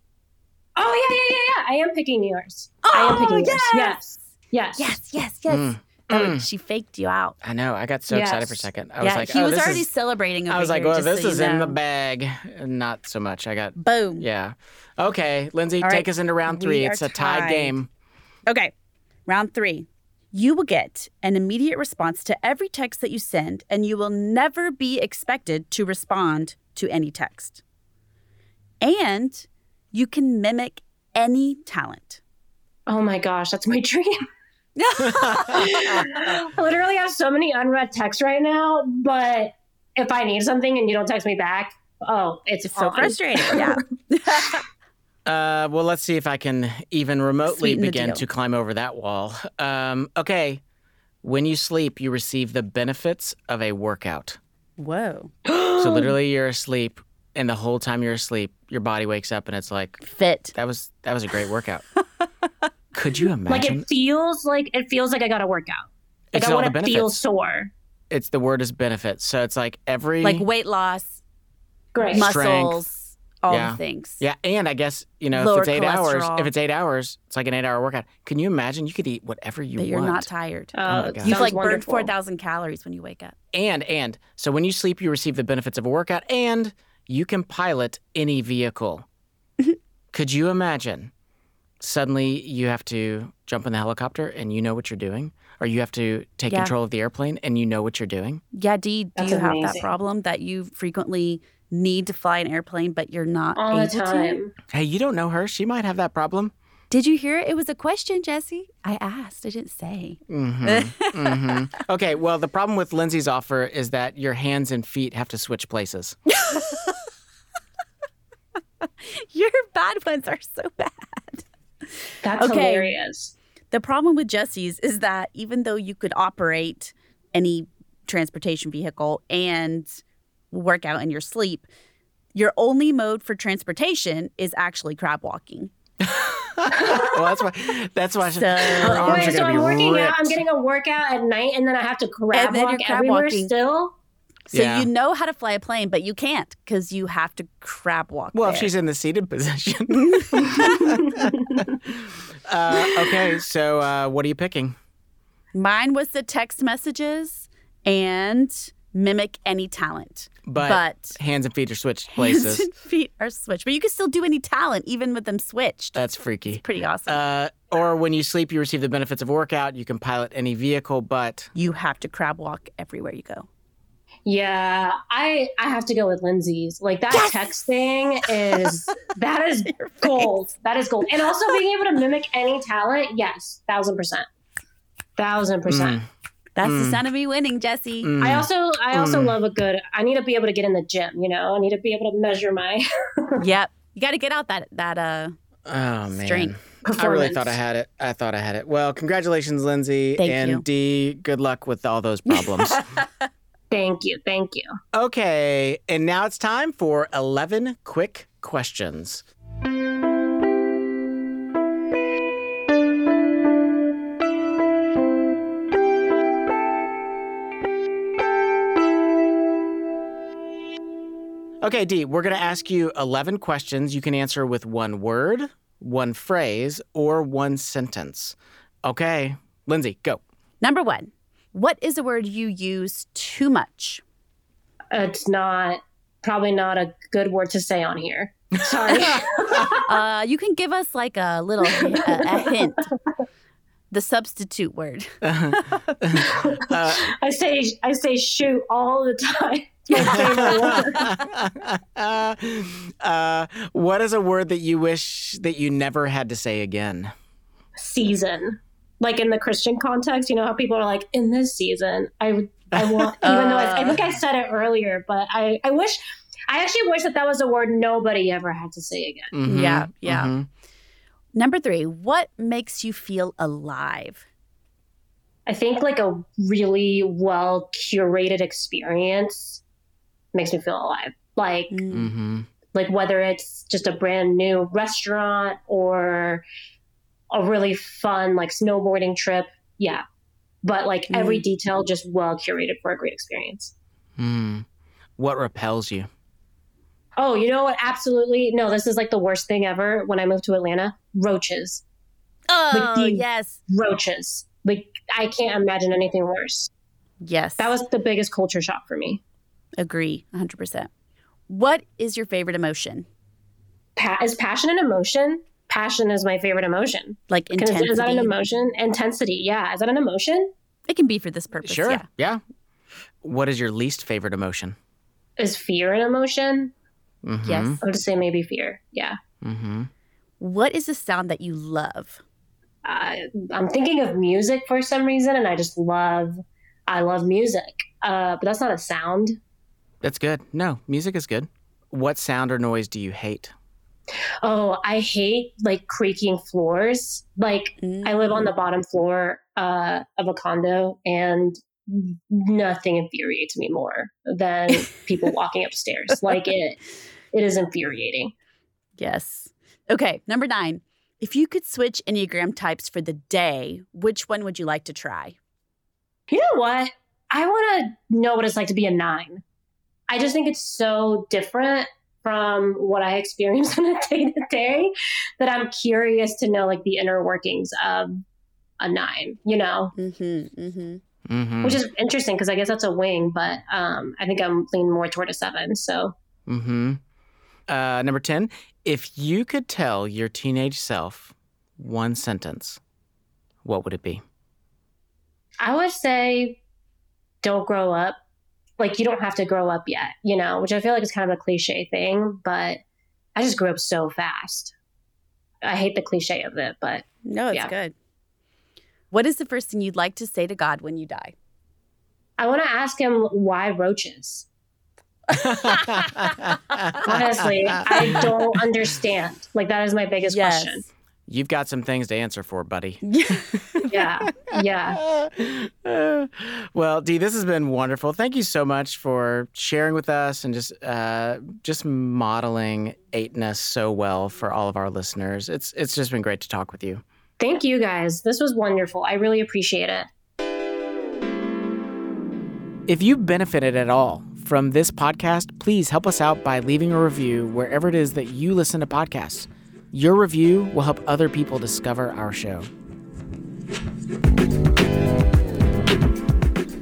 Speaker 5: Oh yeah, yeah, yeah, yeah. I am picking yours. Oh, I am picking
Speaker 6: Oh,
Speaker 5: yours. Yes. Yes.
Speaker 6: Yes, yes, yes.
Speaker 1: Mm,
Speaker 6: Oh,
Speaker 1: mm.
Speaker 6: she faked you out.
Speaker 1: I know. I got so excited for a second. I was
Speaker 6: yeah,
Speaker 1: like,
Speaker 6: he
Speaker 1: oh,
Speaker 6: was
Speaker 1: this
Speaker 6: already
Speaker 1: is,
Speaker 6: celebrating. Over
Speaker 1: I was like, well, this
Speaker 6: so
Speaker 1: is
Speaker 6: you
Speaker 1: in the bag. Not so much. I got,
Speaker 6: Boom.
Speaker 1: yeah. Okay, Lindsay,
Speaker 6: All right,
Speaker 1: take us into round three.
Speaker 6: are
Speaker 1: It's a tied
Speaker 6: tied.
Speaker 1: game.
Speaker 6: Okay, round three. You will get an immediate response to every text that you send, and you will never be expected to respond to any text. And you can mimic any talent.
Speaker 5: Oh my gosh, that's my [LAUGHS] dream. [LAUGHS] I literally have so many unread texts right now, but if I need something and you don't text me back, oh, it's,
Speaker 6: It's so frustrating. Yeah. [LAUGHS]
Speaker 1: Uh, well, let's see if I can even remotely
Speaker 6: Sweeten
Speaker 1: begin to climb over that wall. Um, okay. When you sleep, you receive the benefits of a workout.
Speaker 6: Whoa. [GASPS] [GASPS]
Speaker 1: So literally, you're asleep, and the whole time you're asleep, your body wakes up, and it's like
Speaker 6: Fit.
Speaker 1: that was that was a great workout. [LAUGHS] Could you imagine?
Speaker 5: Like it feels like it feels like I got to work out. Like
Speaker 1: It's
Speaker 5: I
Speaker 1: all
Speaker 5: want
Speaker 1: the
Speaker 5: to feel sore.
Speaker 1: It's the word is benefits. So it's like every
Speaker 6: Like weight loss,
Speaker 5: Great.
Speaker 6: Muscles, all
Speaker 1: Yeah.
Speaker 6: the things.
Speaker 1: Yeah, and I guess you know
Speaker 6: Lower
Speaker 1: if it's eight hours, if it's eight hours, it's like an eight-hour workout. Can you imagine? You could eat whatever you want?
Speaker 6: But you're
Speaker 1: want.
Speaker 6: not tired.
Speaker 5: Oh,
Speaker 1: oh
Speaker 5: my
Speaker 1: God.
Speaker 6: You've
Speaker 5: sounds
Speaker 6: like burned 4,000 calories when you wake up.
Speaker 1: And and so when you sleep, you receive the benefits of a workout, and you can pilot any vehicle. [LAUGHS] Could you imagine? Suddenly, you have to jump in the helicopter, and you know what you're doing, or you have to take
Speaker 6: Yeah.
Speaker 1: control of the airplane, and you know what you're doing.
Speaker 6: Yeah, Dee, do
Speaker 5: That's
Speaker 6: you have that problem that you frequently need to fly an airplane, but you're not
Speaker 5: all the
Speaker 6: able to?
Speaker 1: Hey, you don't know her; she might have that problem.
Speaker 6: Did you hear it? It was a question, Jesse. I asked. I didn't say.
Speaker 1: Mm-hmm. hmm [LAUGHS] Okay, well, the problem with Lindsay's offer is that your hands and feet have to switch places. [LAUGHS]
Speaker 6: Your bad ones are so bad.
Speaker 5: That's
Speaker 6: Okay.
Speaker 5: hilarious.
Speaker 6: The problem with Jesse's is that even though you could operate any transportation vehicle and work out in your sleep, your only mode for transportation is actually crab walking.
Speaker 1: well, that's why. That's why
Speaker 6: So-
Speaker 1: her arms
Speaker 5: Wait,
Speaker 1: are
Speaker 5: so
Speaker 1: going
Speaker 5: I'm
Speaker 1: to be
Speaker 5: working
Speaker 1: ripped.
Speaker 5: out. I'm getting a workout at night, and then I have to crab
Speaker 6: And then
Speaker 5: walk
Speaker 6: you're crab
Speaker 5: everywhere
Speaker 6: walking.
Speaker 5: still.
Speaker 6: So
Speaker 1: Yeah.
Speaker 6: you know how to fly a plane, but you can't because you have to crab walk.
Speaker 1: Well, if she's in the seated [LAUGHS] position. [LAUGHS] uh, okay, so uh, what are you picking?
Speaker 6: Mine was the text messages and mimic any talent.
Speaker 1: But,
Speaker 6: But
Speaker 1: hands and feet are switched
Speaker 6: hands
Speaker 1: places.
Speaker 6: and feet are switched. But you can still do any talent even with them switched.
Speaker 1: That's freaky.
Speaker 6: Pretty awesome.
Speaker 1: Uh, or when you sleep, you receive the benefits of workout. You can pilot any vehicle, but
Speaker 6: you have to crab walk everywhere you go.
Speaker 5: Yeah, I I have to go with Lindsay's. Like that
Speaker 6: Yes!
Speaker 5: text thing is [LAUGHS] that is gold. That is gold. And also [LAUGHS] being able to mimic any talent, yes, thousand percent, thousand percent.
Speaker 6: That's the
Speaker 1: Mm.
Speaker 6: sound of me winning, Jesse.
Speaker 1: Mm.
Speaker 5: I also I also
Speaker 1: Mm.
Speaker 5: love a good. I need to be able to get in the gym. You know, I need to be able to measure my [LAUGHS]
Speaker 6: Yep. You got to get out that that uh
Speaker 1: oh man.
Speaker 6: Strength.
Speaker 1: I really thought I had it. I thought I had it. Well, congratulations, Lindsay.
Speaker 6: Thank
Speaker 1: and
Speaker 6: you.
Speaker 1: Dee, good luck with all those problems. [LAUGHS]
Speaker 5: Thank you, thank you.
Speaker 1: okay, and now it's time for 11 quick questions. Okay, Dee, we're going to ask you 11 questions. You can answer with one word, one phrase, or one sentence. Okay, Lindsay, go.
Speaker 6: number 1. What is a word you use too much?
Speaker 5: It's not probably not a good word to say on here. Sorry. [LAUGHS]
Speaker 6: Uh you can give us like a little a, a hint. The substitute word. [LAUGHS]
Speaker 1: Uh,
Speaker 5: I say I say shoot all the time. It's my favorite word.
Speaker 1: uh, what is a word that you wish that you never had to say again?
Speaker 5: season like in the christian context you know how people are like in this season i i want [LAUGHS] even though I, I think i said it earlier but i i wish i actually wish that that was a word nobody ever had to say again
Speaker 1: Mhm,
Speaker 6: Yeah, yeah.
Speaker 1: mhm.
Speaker 6: Number 3. What makes you feel alive?
Speaker 5: I think like a really well curated experience makes me feel alive. Like,
Speaker 1: Mm-hmm.
Speaker 5: like whether it's just a brand new restaurant or a really fun like snowboarding trip. Yeah. But like every detail just well curated for a great experience.
Speaker 1: Mm. What repels you?
Speaker 5: Oh, you know what? Absolutely. No, this is like the worst thing ever when I moved to Atlanta. Roaches.
Speaker 6: Oh,
Speaker 5: the
Speaker 6: yes.
Speaker 5: Roaches. Like I can't imagine anything worse.
Speaker 6: Yes.
Speaker 5: That was the biggest culture shock for me.
Speaker 6: Agree 100%. What is your favorite emotion?
Speaker 5: Pa- is passion an emotion? Passion is my favorite emotion.
Speaker 6: Like
Speaker 5: Can- is-
Speaker 6: intensity?
Speaker 5: Is that an emotion? Intensity. Yeah. Is that an emotion?
Speaker 6: It can be for this purpose.
Speaker 1: Sure.
Speaker 6: Yeah.
Speaker 1: Yeah. What is your least favorite emotion?
Speaker 5: Is fear an emotion?
Speaker 1: Mm-hmm.
Speaker 6: Yes.
Speaker 5: I would say maybe fear. Yeah.
Speaker 1: Mm-hmm.
Speaker 6: What is the sound that you love?
Speaker 5: uh, I'm thinking of music for some reason, and I just love, I love music. Uh, but that's not a sound.
Speaker 1: That's good. No, music is good. What sound or noise do you hate?
Speaker 5: Oh, I hate like creaking floors. Like I live on the bottom floor uh, of a condo, and nothing infuriates me more than people walking upstairs. [LAUGHS] Like it, it is infuriating.
Speaker 6: Yes. Okay, number nine. If you could switch Enneagram types for the day, which one would you like to try?
Speaker 5: You know what? I want to know what it's like to be a nine. I just think it's so different from what I experience [LAUGHS] on a day to day that I'm curious to know like the inner workings of a nine, you know,
Speaker 6: Mm-hmm. Mm-hmm.
Speaker 1: Mm-hmm.
Speaker 5: which is interesting because I guess that's a wing, but um, I think I'm leaning more toward a seven. So
Speaker 1: Mm-hmm. Uh, number 10. If you could tell your teenage self one sentence, what would it be?
Speaker 5: I would say don't grow up. Like you don't have to grow up yet, you know, which I feel like is kind of a cliche thing, but I just grew up so fast. I hate the cliche of it, but
Speaker 6: No, it's
Speaker 5: Yeah.
Speaker 6: good. What is the first thing you'd like to say to God when you die?
Speaker 5: I want to ask him why roaches. [LAUGHS] Honestly, I don't understand. Like that is my biggest
Speaker 6: Yes.
Speaker 5: question.
Speaker 1: You've got some things to answer for, buddy. [LAUGHS]
Speaker 5: Yeah. Yeah. [LAUGHS]
Speaker 1: well, Dee, this has been wonderful. Thank you so much for sharing with us and just uh, just modeling eightness so well for all of our listeners. It's it's just been great to talk with you.
Speaker 5: Thank you guys. This was wonderful. I really appreciate it.
Speaker 1: If you benefited at all from this podcast, please help us out by leaving a review wherever it is that you listen to podcasts. Your review will help other people discover our show.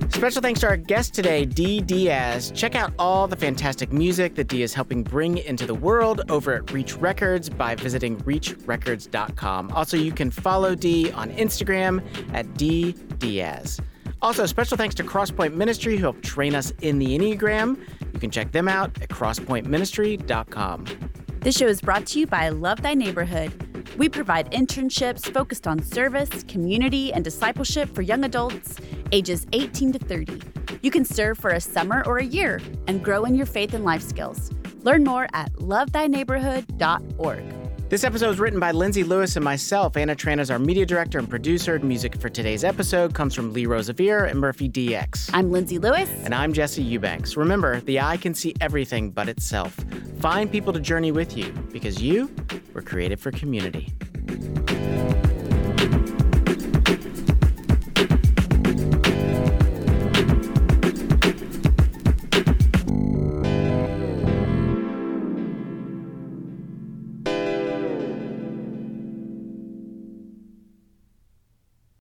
Speaker 1: Special thanks to our guest today, Dee Diaz. Check out all the fantastic music that Dee is helping bring into the world over at Reach Records by visiting reachrecords.com. Also, you can follow Dee on Instagram at Dee Diaz. Also, special thanks to Crosspoint Ministry, who helped train us in the Enneagram. You can check them out at crosspointministry.com.
Speaker 6: This show is brought to you by Love Thy Neighborhood. We provide internships focused on service, community, and discipleship for young adults ages 18 to 30. You can serve for a summer or a year and grow in your faith and life skills. Learn more at lovethyneighborhood.org.
Speaker 1: This episode was written by Lindsay Lewis and myself. Anna Tran is our media director and producer. Music for today's episode comes from Lee Rosevere and Murphy DX.
Speaker 6: I'm Lindsay Lewis.
Speaker 1: And I'm Jesse Eubanks. Remember, the eye can see everything but itself. Find people to journey with you because you were created for community.